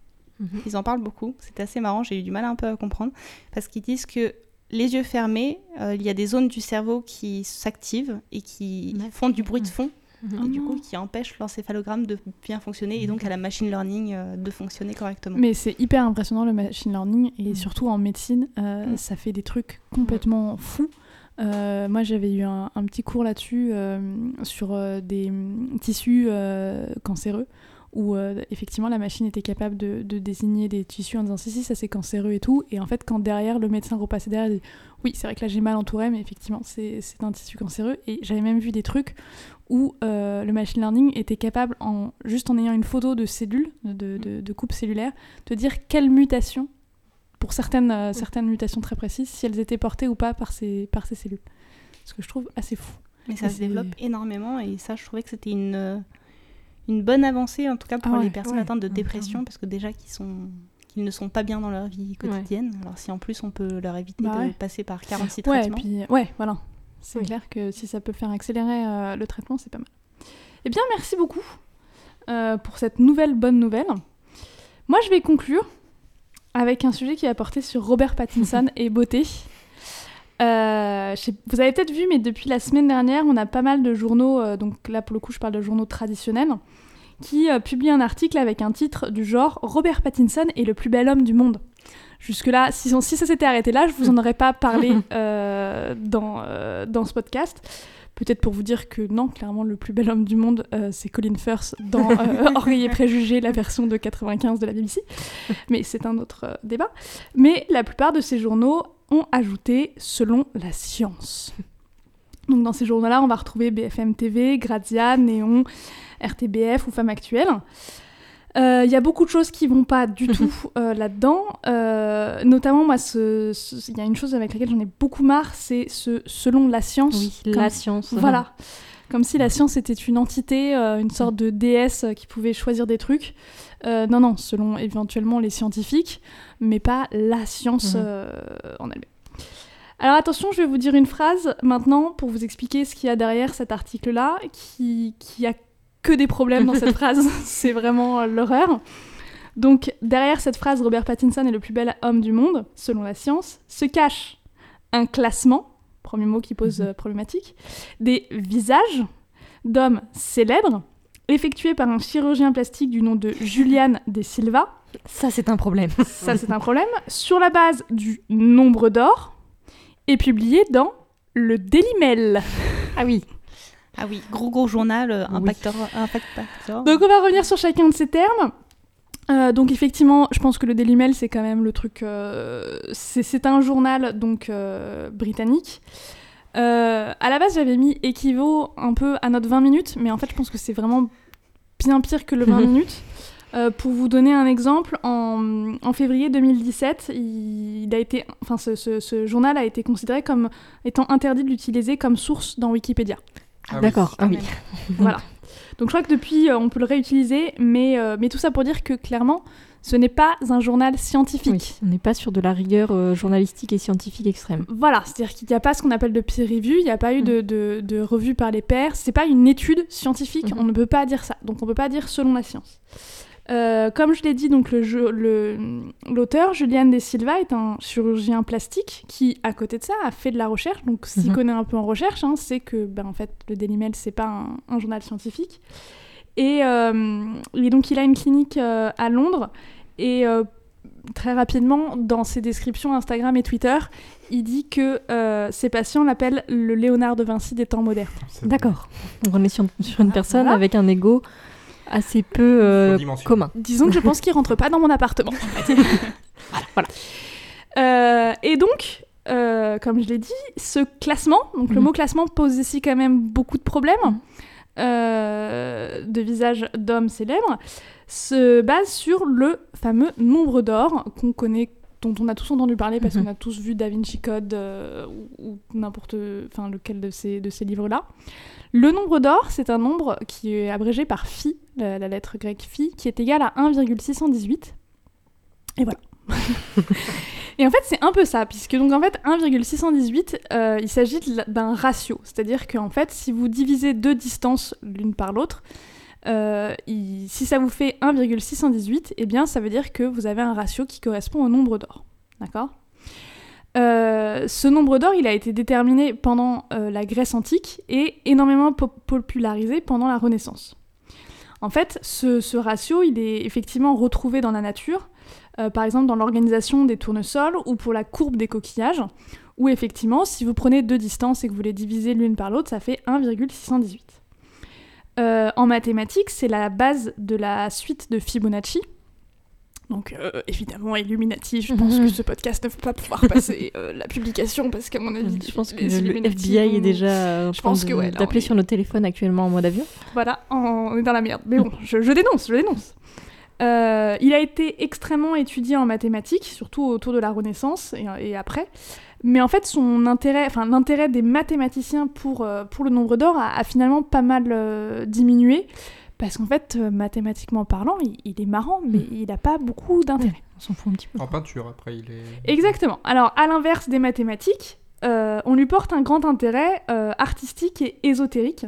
S2: Mhm.
S4: Ils en parlent beaucoup. C'est assez marrant, j'ai eu du mal un peu à comprendre. Parce qu'ils disent que les yeux fermés, euh, il y a des zones du cerveau qui s'activent et qui font du bruit de fond. Et du coup, qui empêchent l'encéphalogramme de bien fonctionner et donc à la machine learning euh, de fonctionner correctement.
S1: Mais c'est hyper impressionnant le machine learning et
S2: Mm.
S1: surtout en médecine, euh,
S4: Mm.
S1: ça fait des trucs complètement fous. Euh, moi, j'avais eu un, un petit cours là-dessus sur des mm, tissus cancéreux où euh, effectivement la machine était capable de, de désigner des tissus en disant si si ça c'est cancéreux et tout et en fait quand derrière le médecin repassait derrière il dit oui c'est vrai que là j'ai mal entouré mais effectivement c'est un tissu cancéreux et j'avais même vu des trucs où euh, le machine learning était capable en juste en ayant une photo de cellules de, de, de coupe cellulaire de dire quelles mutations pour certaines, euh, certaines mutations très précises si elles étaient portées ou pas par ces, par ces cellules ce que je trouve assez fou
S4: Mais ça
S1: Et
S4: se développe énormément et ça, je trouvais que c'était une, euh, une bonne avancée, en tout cas pour
S1: Ah ouais,
S4: les personnes
S2: ouais,
S4: atteintes de
S2: ouais,
S4: dépression, parce que déjà qu'ils sont qu'ils ne sont pas bien dans leur vie quotidienne. Alors si en plus on peut leur éviter
S1: Bah
S4: de
S1: ouais.
S4: passer par 46
S1: Ouais, et
S4: traitements.
S1: puis, ouais, voilà. C'est
S2: Oui.
S1: clair que si ça peut faire accélérer euh, le traitement, c'est pas mal. Eh bien, merci beaucoup euh, pour cette nouvelle bonne nouvelle. Moi, je vais conclure avec un sujet qui va porter sur Robert Pattinson et beauté. Euh, je sais- vous avez peut-être vu, mais depuis la semaine dernière, on a pas mal de journaux, donc là pour le coup je parle de journaux traditionnels, qui publient un article avec un titre du genre Robert Pattinson est le plus bel homme du monde. Jusque-là, si, ça s'était arrêté là, je vous en aurais pas parlé euh, dans, euh, dans ce podcast. Peut-être pour vous dire que non, clairement, le plus bel homme du monde, euh, c'est Colin Firth dans euh, Orgueil et Préjugés, la version de 95 de la BBC. Mais c'est un autre euh, débat. Mais la plupart de ces journaux ont ajouté selon la science. Donc dans ces journaux-là, on va retrouver BFM TV, Grazia, Néon, RTBF ou Femmes Actuelles. Euh, Il y a beaucoup de choses qui vont pas du tout euh, là-dedans. Euh, notamment, moi, il y a une chose avec laquelle j'en ai beaucoup marre, c'est ce selon la science.
S2: Oui, la science.
S1: Voilà. Comme si la science était une entité, une sorte de déesse qui pouvait choisir des trucs. Non, non, selon éventuellement les scientifiques, mais pas la science
S2: Mhm.
S1: en elle-même. Alors attention, je vais vous dire une phrase maintenant pour vous expliquer ce qu'il y a derrière cet article-là, qui, qui a que des problèmes dans cette phrase. C'est vraiment euh, l'horreur. Donc derrière cette phrase, Robert Pattinson est le plus bel homme du monde, selon la science, se cache un classement, premier mot qui pose
S2: Mhm.
S1: euh, problématique, des visages d'hommes célèbres, effectués par un chirurgien plastique du nom de Julian De Silva,
S2: Ça, c'est un problème.
S1: ça c'est un problème, sur la base du nombre d'or, et publié dans le Daily Mail.
S2: Ah oui.
S4: Ah oui, gros gros journal, euh,
S2: Oui.
S4: impacteur.
S1: Donc on va revenir sur chacun de ces termes. Euh, donc effectivement, je pense que le Daily Mail c'est quand même le truc. euh, c'est un journal donc britannique. À la base, j'avais mis équivaut un peu à notre 20 minutes, mais en fait, je pense que c'est vraiment bien pire que le 20 minutes. Euh, pour vous donner un exemple, en, en février 2017, il, il a été, enfin, ce, ce- ce journal a été considéré comme étant interdit de l'utiliser comme source dans Wikipédia.
S3: Ah oui.
S2: D'accord, ah oui.
S4: même.
S1: Voilà. Donc je crois que depuis, euh, on peut le réutiliser, mais, euh, mais tout ça pour dire que clairement, ce n'est pas un journal scientifique.
S2: Oui, on n'est pas sur de la rigueur euh, journalistique et scientifique extrême.
S1: Voilà, c'est-à-dire qu'il n'y a pas ce qu'on appelle de peer review, il n'y a pas eu de, de, de revue par les pairs, c'est pas une étude scientifique,
S2: Mhm.
S1: on ne peut pas dire ça, donc on ne peut pas dire selon la science. Euh, comme je l'ai dit, donc jeu- le- l'auteur Julian De Silva est un chirurgien plastique qui, à côté de ça, a fait de la recherche. Donc, s'il
S2: Mhm.
S1: connaît un peu en recherche, hein, c'est que, ben, en fait, le Daily Mail c'est pas un, un journal scientifique. Et, euh, et donc, il a une clinique euh, à Londres et très rapidement, dans ses descriptions Instagram et Twitter, il dit que euh, ses patients l'appellent le Léonard de Vinci des temps modernes.
S2: D'accord. On est sur, sur une
S1: Ah,
S2: personne
S1: voilà.
S2: avec un ego assez peu euh, commun.
S1: Disons que je pense qu'il rentre pas dans mon appartement. voilà. Euh, et donc, euh, comme je l'ai dit, ce classement, donc le
S2: Mhm.
S1: mot classement pose ici quand même beaucoup de problèmes euh, de visages d'hommes célèbres, se base sur le fameux nombre d'or qu'on connaît dont on a tous entendu parler parce
S2: Mhm.
S1: qu'on a tous vu Da Vinci Code euh, ou, ou n'importe enfin lequel de ces, de ces livres-là. Le nombre d'or, c'est un nombre qui est abrégé par phi, la, la lettre grecque phi, qui est égal à 1,618. Et voilà. Et en fait, c'est un peu ça, puisque donc en fait, 1,618, euh, il s'agit d'un ratio. C'est-à-dire qu'en fait, si vous divisez deux distances l'une par l'autre, euh, si ça vous fait 1,618, eh bien, ça veut dire que vous avez un ratio qui correspond au nombre d'or. D'accord? Euh, ce nombre d'or, il a été déterminé pendant euh, la Grèce antique et énormément po- popularisé pendant la Renaissance. En fait, ce, ratio, il est effectivement retrouvé dans la nature, par exemple dans l'organisation des tournesols ou pour la courbe des coquillages, où effectivement, si vous prenez deux distances et que vous les divisez l'une par l'autre, ça fait 1,618. Euh, en mathématiques, c'est la base de la suite de Fibonacci. Donc euh, évidemment, Illuminati, je pense
S2: Mhm.
S1: que ce podcast ne va pas pouvoir passer euh, la publication parce qu'à mon avis,
S2: Je pense que le FBI est déjà en
S1: Je
S2: train
S1: pense que ouais,
S2: d'appeler
S1: est-
S2: sur nos téléphones actuellement en mode avion.
S1: Voilà, on est dans la merde. Mais bon, je, je dénonce, je dénonce. Euh, il a été extrêmement étudié en mathématiques, surtout autour de la Renaissance et, et après. Mais en fait, son intérêt, enfin l'intérêt des mathématiciens pour, euh, pour le nombre d'or a, a finalement pas mal euh, diminué. Parce qu'en fait, euh, mathématiquement parlant, il, il est marrant, mais il n'a pas beaucoup d'intérêt.
S2: On s'en fout un petit peu.
S3: En peinture, après, il est.
S1: Exactement. Alors, à l'inverse des mathématiques, euh, on lui porte un grand intérêt euh, artistique et ésotérique.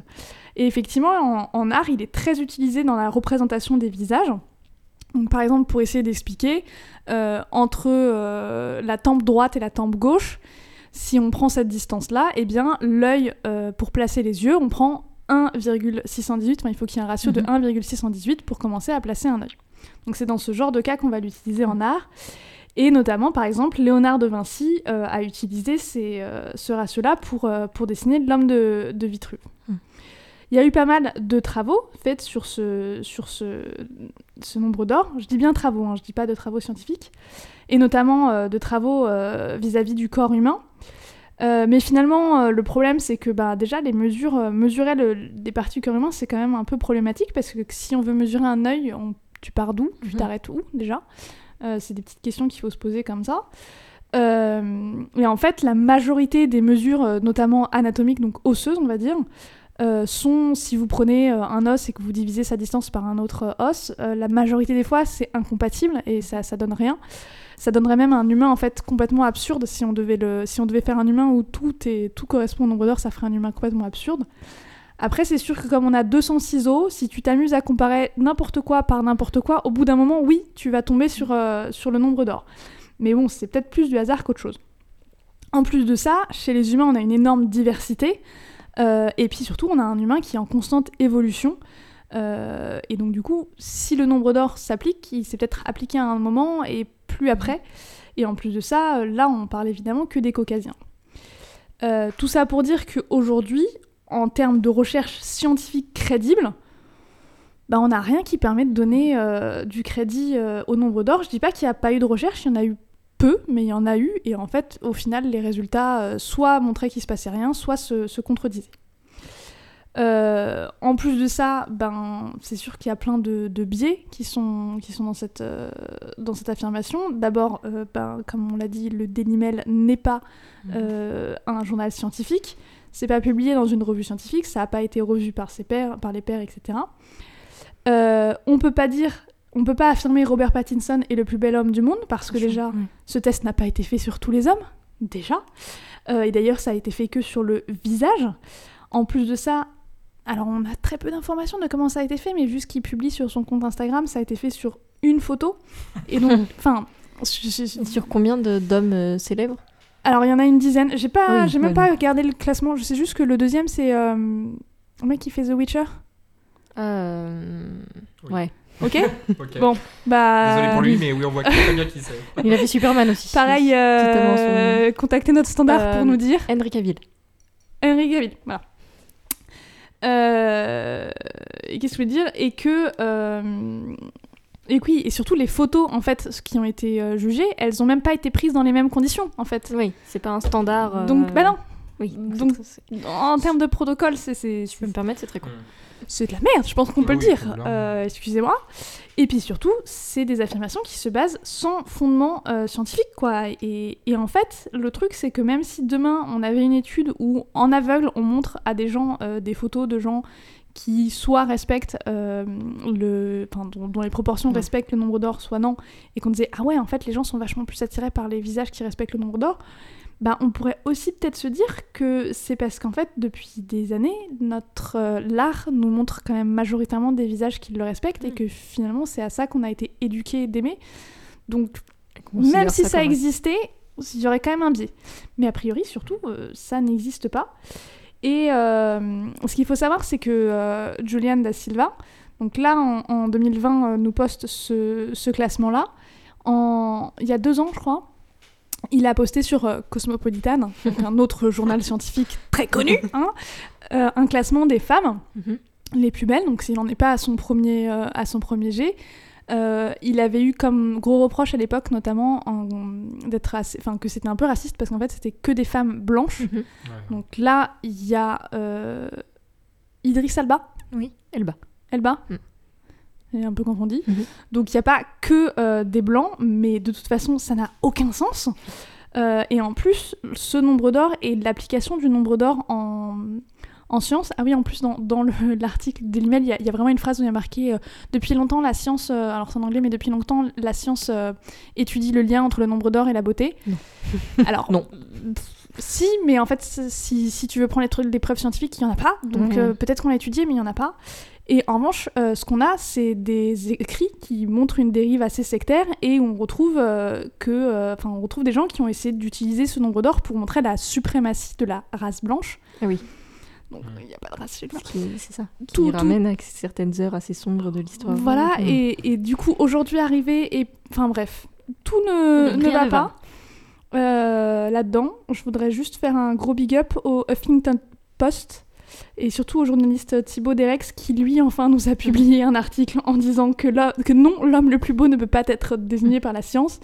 S1: Et effectivement, en, en art, il est très utilisé dans la représentation des visages. Donc, par exemple, pour essayer d'expliquer, euh, entre euh, la tempe droite et la tempe gauche, si on prend cette distance-là, eh bien, l'œil, euh, pour placer les yeux, on prend 1,618, enfin, il faut qu'il y ait un ratio de
S2: Mhm.
S1: 1,618 pour commencer à placer un œil. Donc c'est dans ce genre de cas qu'on va l'utiliser en art. Et notamment, par exemple, Léonard de Vinci a utilisé ces, ce ratio-là pour, pour dessiner l'homme de, de Vitruve.
S2: Hmm.
S1: Il y a eu pas mal de travaux faits sur ce, sur ce, ce nombre d'or. Je dis bien travaux, hein, je dis pas de travaux scientifiques. Et notamment euh, de travaux euh, vis-à-vis du corps humain. Euh, mais finalement, le problème, c'est que bah, déjà, les mesures, mesurer le- des parties du corps humain, c'est quand même un peu problématique parce que si on veut mesurer un œil, on- tu pars d'où? Tu
S2: Mhm.
S1: t'arrêtes où déjà? C'est des petites questions qu'il faut se poser comme ça. Euh, et en fait, la majorité des mesures, notamment anatomiques, donc osseuses, on va dire, euh, sont, si vous prenez euh, un os et que vous divisez sa distance par un autre euh, os, la majorité des fois, c'est incompatible et ça, ça donne rien. Ça donnerait même un humain en fait complètement absurde si on devait, le, si on devait faire un humain où tout, est, tout correspond au nombre d'heures, ça ferait un humain complètement absurde. Après, c'est sûr que comme on a 200 ciseaux, si tu t'amuses à comparer n'importe quoi par n'importe quoi, au bout d'un moment, oui, tu vas tomber sur, sur le nombre d'or. Mais bon, c'est peut-être plus du hasard qu'autre chose. En plus de ça, chez les humains, on a une énorme diversité. Euh, et puis surtout, on a un humain qui est en constante évolution. Euh, et donc, du coup, si le nombre d'or s'applique, il s'est peut-être appliqué à un moment et plus après. Et en plus de ça, là, on parle évidemment que des caucasiens. Euh, tout ça pour dire qu'aujourd'hui, en termes de recherche scientifique crédible, bah, on n'a rien qui permet de donner euh, du crédit au nombre d'or. Je dis pas qu'il n'y a pas eu de recherche, il y en a eu peu, mais il y en a eu, et en fait, au final, les résultats euh, soit montraient qu'il se passait rien, soit se, se contredisaient. Euh, en plus de ça, ben, c'est sûr qu'il y a plein de, de biais qui sont, qui sont dans, cette, euh, dans cette affirmation. D'abord, euh, ben, comme on l'a dit, le Daily Mail n'est pas euh, un journal scientifique. C'est pas publié dans une revue scientifique, ça n'a pas été revu par ses pairs, par les pairs, etc. On peut pas dire, on peut pas affirmer Robert Pattinson est le plus bel homme du monde parce que déjà, ce test n'a pas été fait sur tous les hommes, déjà. Euh, et d'ailleurs, ça a été fait que sur le visage. En plus de ça, alors on a très peu d'informations de comment ça a été fait, mais vu ce qu'il publie sur son compte Instagram, ça a été fait sur une photo. Et donc, enfin,
S2: Sur combien de- d'hommes euh, célèbres?
S1: Alors il y en a une dizaine. J'ai pas,
S2: Oui,
S1: j'ai même pas regardé le classement. Je sais juste que le deuxième c'est euh, le mec qui fait The Witcher.
S2: Euh,
S3: Oui.
S2: Ouais.
S1: Ok.
S3: Ok.
S1: Bon, bah.
S3: Désolé pour lui, mais oui, on voit très bien qui c'est.
S2: Il a fait Superman aussi.
S1: Pareil, euh, contactez notre standard
S2: Euh,
S1: pour nous dire.
S2: Henry Cavill.
S1: Henry Cavill, voilà. Euh, et qu'est-ce que je voulais dire? Et que. euh, et oui, et surtout les photos, en fait, ce qui ont été euh, jugées, elles ont même pas été prises dans les mêmes conditions, en fait.
S2: Oui, c'est pas un standard. euh,
S1: Donc, bah non.
S2: Oui.
S1: Donc, En termes de protocole, c'est c'est-
S2: je peux me permettre, c'est très con.
S1: C'est de la merde, je pense qu'on peut
S3: Oui,
S1: le dire. Euh, Excusez-moi. Et puis surtout, c'est des affirmations qui se basent sans fondement euh, scientifique, quoi. Et, et en fait, le truc, c'est que même si demain on avait une étude où en aveugle on montre à des gens euh, des photos de gens qui soit respectent euh, le, enfin, dont, dont les proportions
S2: Ouais.
S1: respectent le nombre d'or, soit non, et qu'on disait ah ouais, en fait, les gens sont vachement plus attirés par les visages qui respectent le nombre d'or. Bah, on pourrait aussi peut-être se dire que c'est parce qu'en fait, depuis des années, notre euh, l'art nous montre quand même majoritairement des visages qui le respectent et
S2: Mm.
S1: que finalement, c'est à ça qu'on a été éduqué et d'aimer. Donc, même si ça, existait, il y aurait quand même un biais. Mais a priori, surtout, euh, ça n'existe pas. Et euh, ce qu'il faut savoir, c'est que Julian da Silva, donc là, en, en 2020, euh, nous poste ce, ce classement-là. En- Il y a deux ans, je crois, il a posté sur euh, Cosmopolitan, un autre journal scientifique très connu, hein, euh, un classement des femmes
S2: Mhm.
S1: les plus belles. Donc s'il n'en est pas à son premier, euh, à son premier jet, euh, il avait eu comme gros reproche à l'époque, notamment en- d'être assez- enfin que c'était un peu raciste parce qu'en fait c'était que des femmes blanches.
S2: Mhm.
S1: Donc là il y a euh, Idriss Alba,
S2: Oui, Elba.
S1: Elba.
S2: Mm.
S1: J'ai un peu confondu.
S2: Mhm.
S1: Donc il n'y a pas que euh, des blancs, mais de toute façon ça n'a aucun sens. Euh, et en plus, ce nombre d'or et l'application du nombre d'or en, en sciences. Ah oui, en plus, dans, dans le- l'article de l'email, il y, a- il y a vraiment une phrase où il y a marqué euh, Depuis longtemps, la science, euh, alors c'est en anglais, mais depuis longtemps, la science euh, étudie le lien entre le nombre d'or et la beauté.
S2: Non.
S1: Alors,
S2: Non.
S1: si, mais en fait, si, si tu veux prendre les, preuves scientifiques, il n'y en a pas. Donc
S2: Mhm.
S1: peut-être qu'on l'a étudié, mais il n'y en a pas. Et en revanche, euh, ce qu'on a, c'est des écrits qui montrent une dérive assez sectaire et on retrouve euh, que, euh, enfin, on retrouve des gens qui ont essayé d'utiliser ce nombre d'or pour montrer la suprématie de la race blanche.
S2: Ah oui.
S1: Donc il n'y a pas de race
S2: qui- C'est ça. Qui
S1: Tout- tout-
S2: ramène à certaines heures assez sombres de l'histoire.
S1: Voilà,
S2: Mhm.
S1: et, et du coup, aujourd'hui arrivé, et enfin bref, tout ne, va pas euh, là-dedans. Je voudrais juste faire un gros big up au Huffington Post et surtout au journaliste Thibaut Derex qui, lui, enfin, nous a publié un article en disant que, que non, l'homme le plus beau ne peut pas être désigné par la science.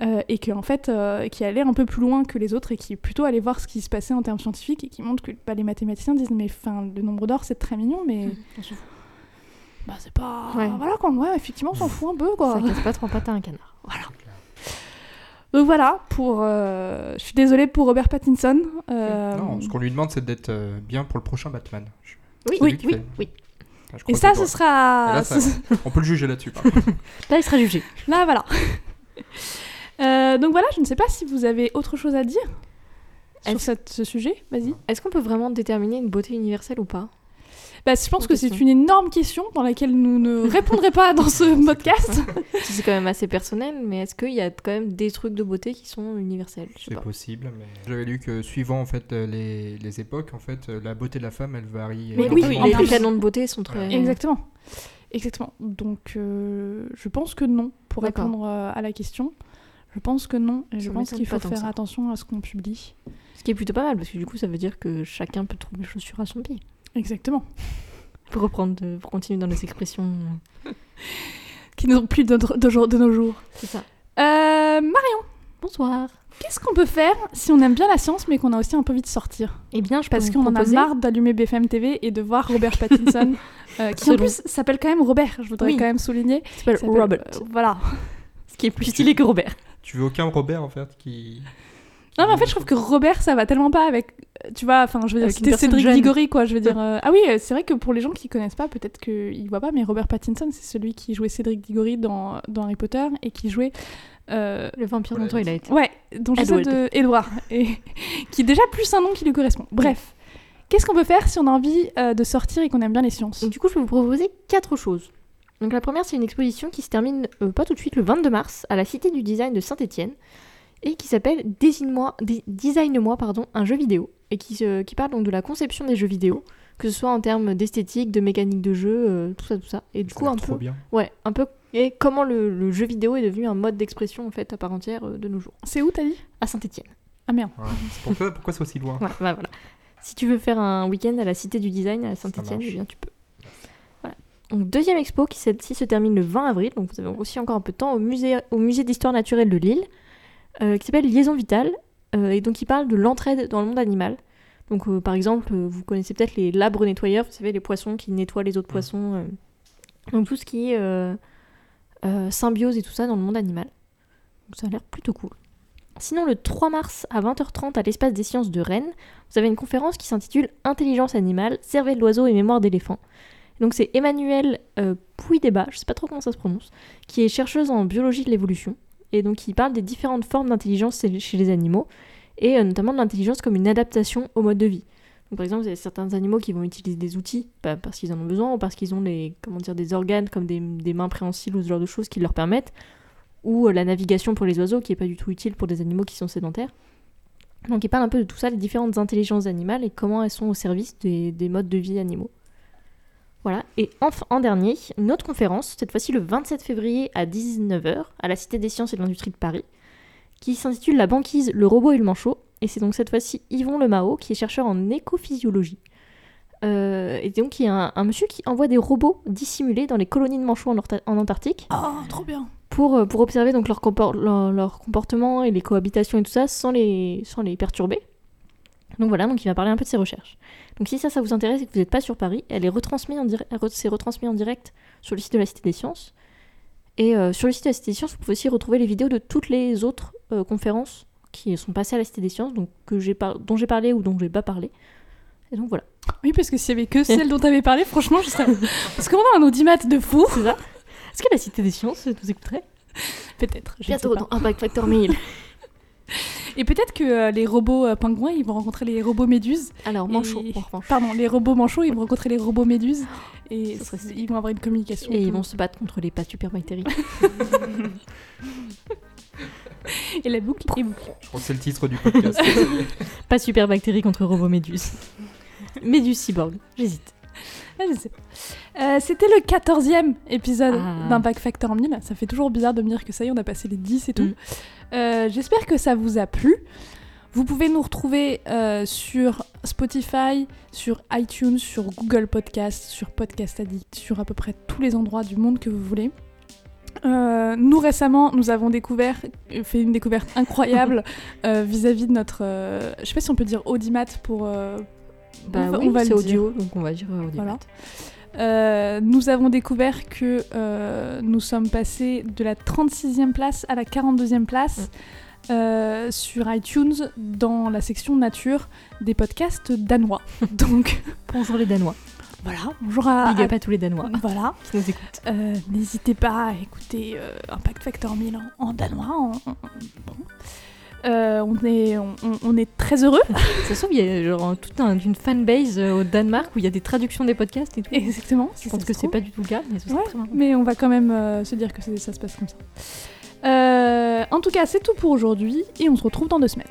S1: euh, et qu'en fait, euh, qui allait un peu plus loin que les autres et qui plutôt allait voir ce qui se passait en termes scientifiques et qui montre que bah, les mathématiciens disent mais enfin le nombre d'or c'est très mignon mais
S2: fout.
S1: bah c'est pas
S2: Ouais.
S1: voilà quoi ouais effectivement on s'en fout un peu quoi
S2: Ça casse pas trois pattes à un canard.
S1: Donc voilà pour euh, je suis désolée pour Robert Pattinson euh,
S3: Non, ce qu'on lui demande, c'est d'être euh, bien pour le prochain Batman. Je-
S2: Oui,
S1: oui,
S2: oui,
S3: fait.
S2: oui.
S3: Ah,
S1: et ça ce sera
S3: là, ça On peut le juger là-dessus.
S2: Là, il sera jugé.
S1: là voilà Euh, donc voilà je ne sais pas si vous avez autre chose à dire sur cette- ce sujet vas-y
S2: Est-ce qu'on peut vraiment déterminer une beauté universelle ou pas?
S1: Bah, je pense que c'est
S2: question.
S1: une énorme question dans laquelle nous ne répondrons pas dans ce podcast
S2: C'est quand même assez personnel, mais est-ce qu'il y a quand même des trucs de beauté qui sont universels?
S3: C'est possible, mais j'avais lu que suivant en fait euh, les, les époques, en fait, euh, la beauté de la femme, elle varie.
S1: Mais oui,
S2: plus. les canons de beauté sont très.
S1: Exactement. Exactement. Donc, euh, je pense que non, pour répondre à la question. Je pense que non, et je pense qu'il faut faire attention à ce qu'on publie.
S2: Ce qui est plutôt pas mal, parce que du coup, ça veut dire que chacun peut trouver chaussures à son pied.
S1: Exactement.
S2: Pour reprendre, de- pour continuer dans nos expressions.
S1: Qui n'ont plus de, de, nos jours.
S2: C'est ça.
S1: Euh, Marion,
S2: Bonsoir.
S1: qu'est-ce qu'on peut faire si on aime bien la science mais qu'on a aussi un peu envie de sortir?
S2: Eh bien, je
S1: Parce qu'on en a marre d'allumer BFM TV et de voir Robert Pattinson, euh, qui en plus s'appelle quand même Robert, je voudrais
S2: Oui.
S1: quand même souligner.
S2: s'appelle
S1: Il s'appelle-
S2: Robert.
S1: euh, voilà.
S2: Ce qui est plus stylé que Robert.
S3: Tu veux aucun Robert en fait qui.
S1: Non mais en fait je trouve que Robert ça va tellement pas avec euh, tu vois enfin je veux dire c'était Cédric
S2: jeune.
S1: Diggory quoi je veux dire euh, ah oui euh, c'est vrai que pour les gens qui connaissent pas peut-être qu'ils voient pas mais Robert Pattinson c'est celui qui jouait Cédric Diggory dans, dans Harry Potter et qui jouait euh,
S2: Le vampire dans
S3: Twilight.
S2: Twilight.
S1: ouais dont j'essaie de Edward et qui est déjà plus un nom qui lui correspond bref qu'est-ce qu'on peut faire si on a envie euh, de sortir et qu'on aime bien les sciences?
S2: Donc, du coup, je vais vous proposer quatre choses. Donc, la première, c'est une exposition qui se termine euh, pas tout de suite le 22 mars à la Cité du Design de Saint-Étienne et qui s'appelle Dé- Design-moi pardon, un jeu vidéo et qui, qui parle donc de la conception des jeux vidéo, que ce soit en termes d'esthétique, de mécanique de jeu, euh, tout ça, tout ça. Et du
S3: Ça
S2: coup, un peu,
S3: bien.
S2: ouais, un peu et comment le, le jeu vidéo est devenu un mode d'expression en fait à part entière euh, de nos jours
S1: c'est où t'as dit?
S2: À Saint-Étienne.
S1: ah merde
S3: Ouais. Pourquoi c'est aussi loin?
S2: Ouais, bah, voilà. Si tu veux faire un week-end à la Cité du Design à Saint-Etienne,
S3: marche.
S2: eh bien tu peux. Voilà. Donc deuxième expo qui celle-ci se termine le 20 avril, donc vous avez aussi encore un peu de temps au musée, au musée d'histoire naturelle de Lille, euh, qui s'appelle Liaison vitale, euh, et donc qui parle de l'entraide dans le monde animal. Donc euh, par exemple, vous connaissez peut-être les labres nettoyeurs, vous savez les poissons qui nettoient les autres poissons. Donc tout ce qui est symbiose et tout ça dans le monde animal. Donc ça a l'air plutôt cool. Sinon, le 3 mars à 20h30 à l'espace des sciences de Rennes, vous avez une conférence qui s'intitule Intelligence animale, cervelle d'oiseau et mémoire d'éléphant. Donc c'est Emmanuel euh, Puydeba, je sais pas trop comment ça se prononce, qui est chercheuse en biologie de l'évolution et donc qui parle des différentes formes d'intelligence chez les animaux et euh, notamment de l'intelligence comme une adaptation au mode de vie. Par exemple, il y a certains animaux qui vont utiliser des outils parce qu'ils en ont besoin ou parce qu'ils ont des, comment des organes comme des, mains préhensiles ou ce genre de choses qui leur permettent, ou euh, la navigation pour les oiseaux qui est pas du tout utile pour des animaux qui sont sédentaires. Donc il parle un peu de tout ça, les différentes intelligences animales et comment elles sont au service des modes de vie animaux. Voilà, et enfin en dernier, une autre conférence, cette fois-ci le 27 février à 19h, à la Cité des Sciences et de l'Industrie de Paris, qui s'intitule La banquise, le robot et le manchot. Et c'est donc cette fois-ci Yvon Lemao, qui est chercheur en écophysiologie. Euh, et donc il y a un, un monsieur qui envoie des robots dissimulés dans les colonies de manchots en, Antarctique
S1: oh trop bien
S2: pour, euh, pour observer donc leur, compor- leur, leur comportement et les cohabitations et tout ça sans les, sans les perturber. Donc voilà, donc il va parler un peu de ses recherches. Donc si ça, ça vous intéresse et que vous n'êtes pas sur Paris, elle est retransmise en, dir- elle re- c'est retransmis en direct sur le site de la Cité des Sciences. Et euh, sur le site de la Cité des Sciences, vous pouvez aussi retrouver les vidéos de toutes les autres euh, conférences qui sont passées à la Cité des Sciences, donc que j'ai par- dont j'ai parlé ou dont j'ai pas parlé. Et donc voilà.
S1: oui parce que s'il y avait que celle dont t'avais parlé franchement je serais parce qu'on a un audimat de fou
S2: C'est ça. Est-ce que la Cité des Sciences nous écouterait?
S1: Peut-être
S2: Bientôt dans Impact Factor 1000.
S1: et peut-être que euh, les robots euh, pingouins ils vont rencontrer les robots méduses
S2: Alors, manchot,
S1: Et-
S2: en revanche.
S1: Pardon, les robots manchots, ils vont rencontrer les robots méduses et
S2: Ça serait
S1: ils vont avoir une communication.
S2: Et ils vont se battre contre les pas super bactéries.
S1: Et la boucle est bouclée.
S3: Je crois que c'est le titre du podcast.
S2: Pas super bactéries contre robot méduse. méduse cyborg, j'hésite.
S1: Ah, je sais pas. Euh, C'était le 14e épisode
S2: Ah.
S1: d'Impact Factor 1000. Ça fait toujours bizarre de me dire que ça y est, on a passé les 10 et tout.
S2: Mm.
S1: Euh, J'espère que ça vous a plu. Vous pouvez nous retrouver euh, sur Spotify, sur iTunes, sur Google Podcast, sur Podcast Addict, sur à peu près tous les endroits du monde que vous voulez. Euh, nous récemment, nous avons découvert, fait une découverte incroyable euh, vis-à-vis de notre, je sais pas si on peut dire audimat pour,
S2: Bah
S1: On va- on va
S2: c'est
S1: le
S2: audio, donc on va dire audio.
S1: Voilà. Euh, nous avons découvert que euh, nous sommes passés de la 36e place à la 42e place euh, sur iTunes dans la section nature des podcasts danois. Donc
S2: Bonjour les Danois.
S1: voilà, bonjour à,
S2: Big à tous les Danois
S1: voilà.
S2: qui nous écoutent.
S1: N'hésitez pas à écouter Impact Factor 1000 en, en danois. en- en- bon. Euh, on, est, on, est très heureux.
S2: Ça se trouve, il y a genre toute un, une fanbase euh, au Danemark où il y a des traductions des podcasts et tout.
S1: Exactement.
S2: Je pense que c'est pas du tout le cas, mais
S1: Ouais, mais on va quand même euh, se dire que ça se passe comme ça. Euh, en tout cas, c'est tout pour aujourd'hui et on se retrouve dans deux semaines.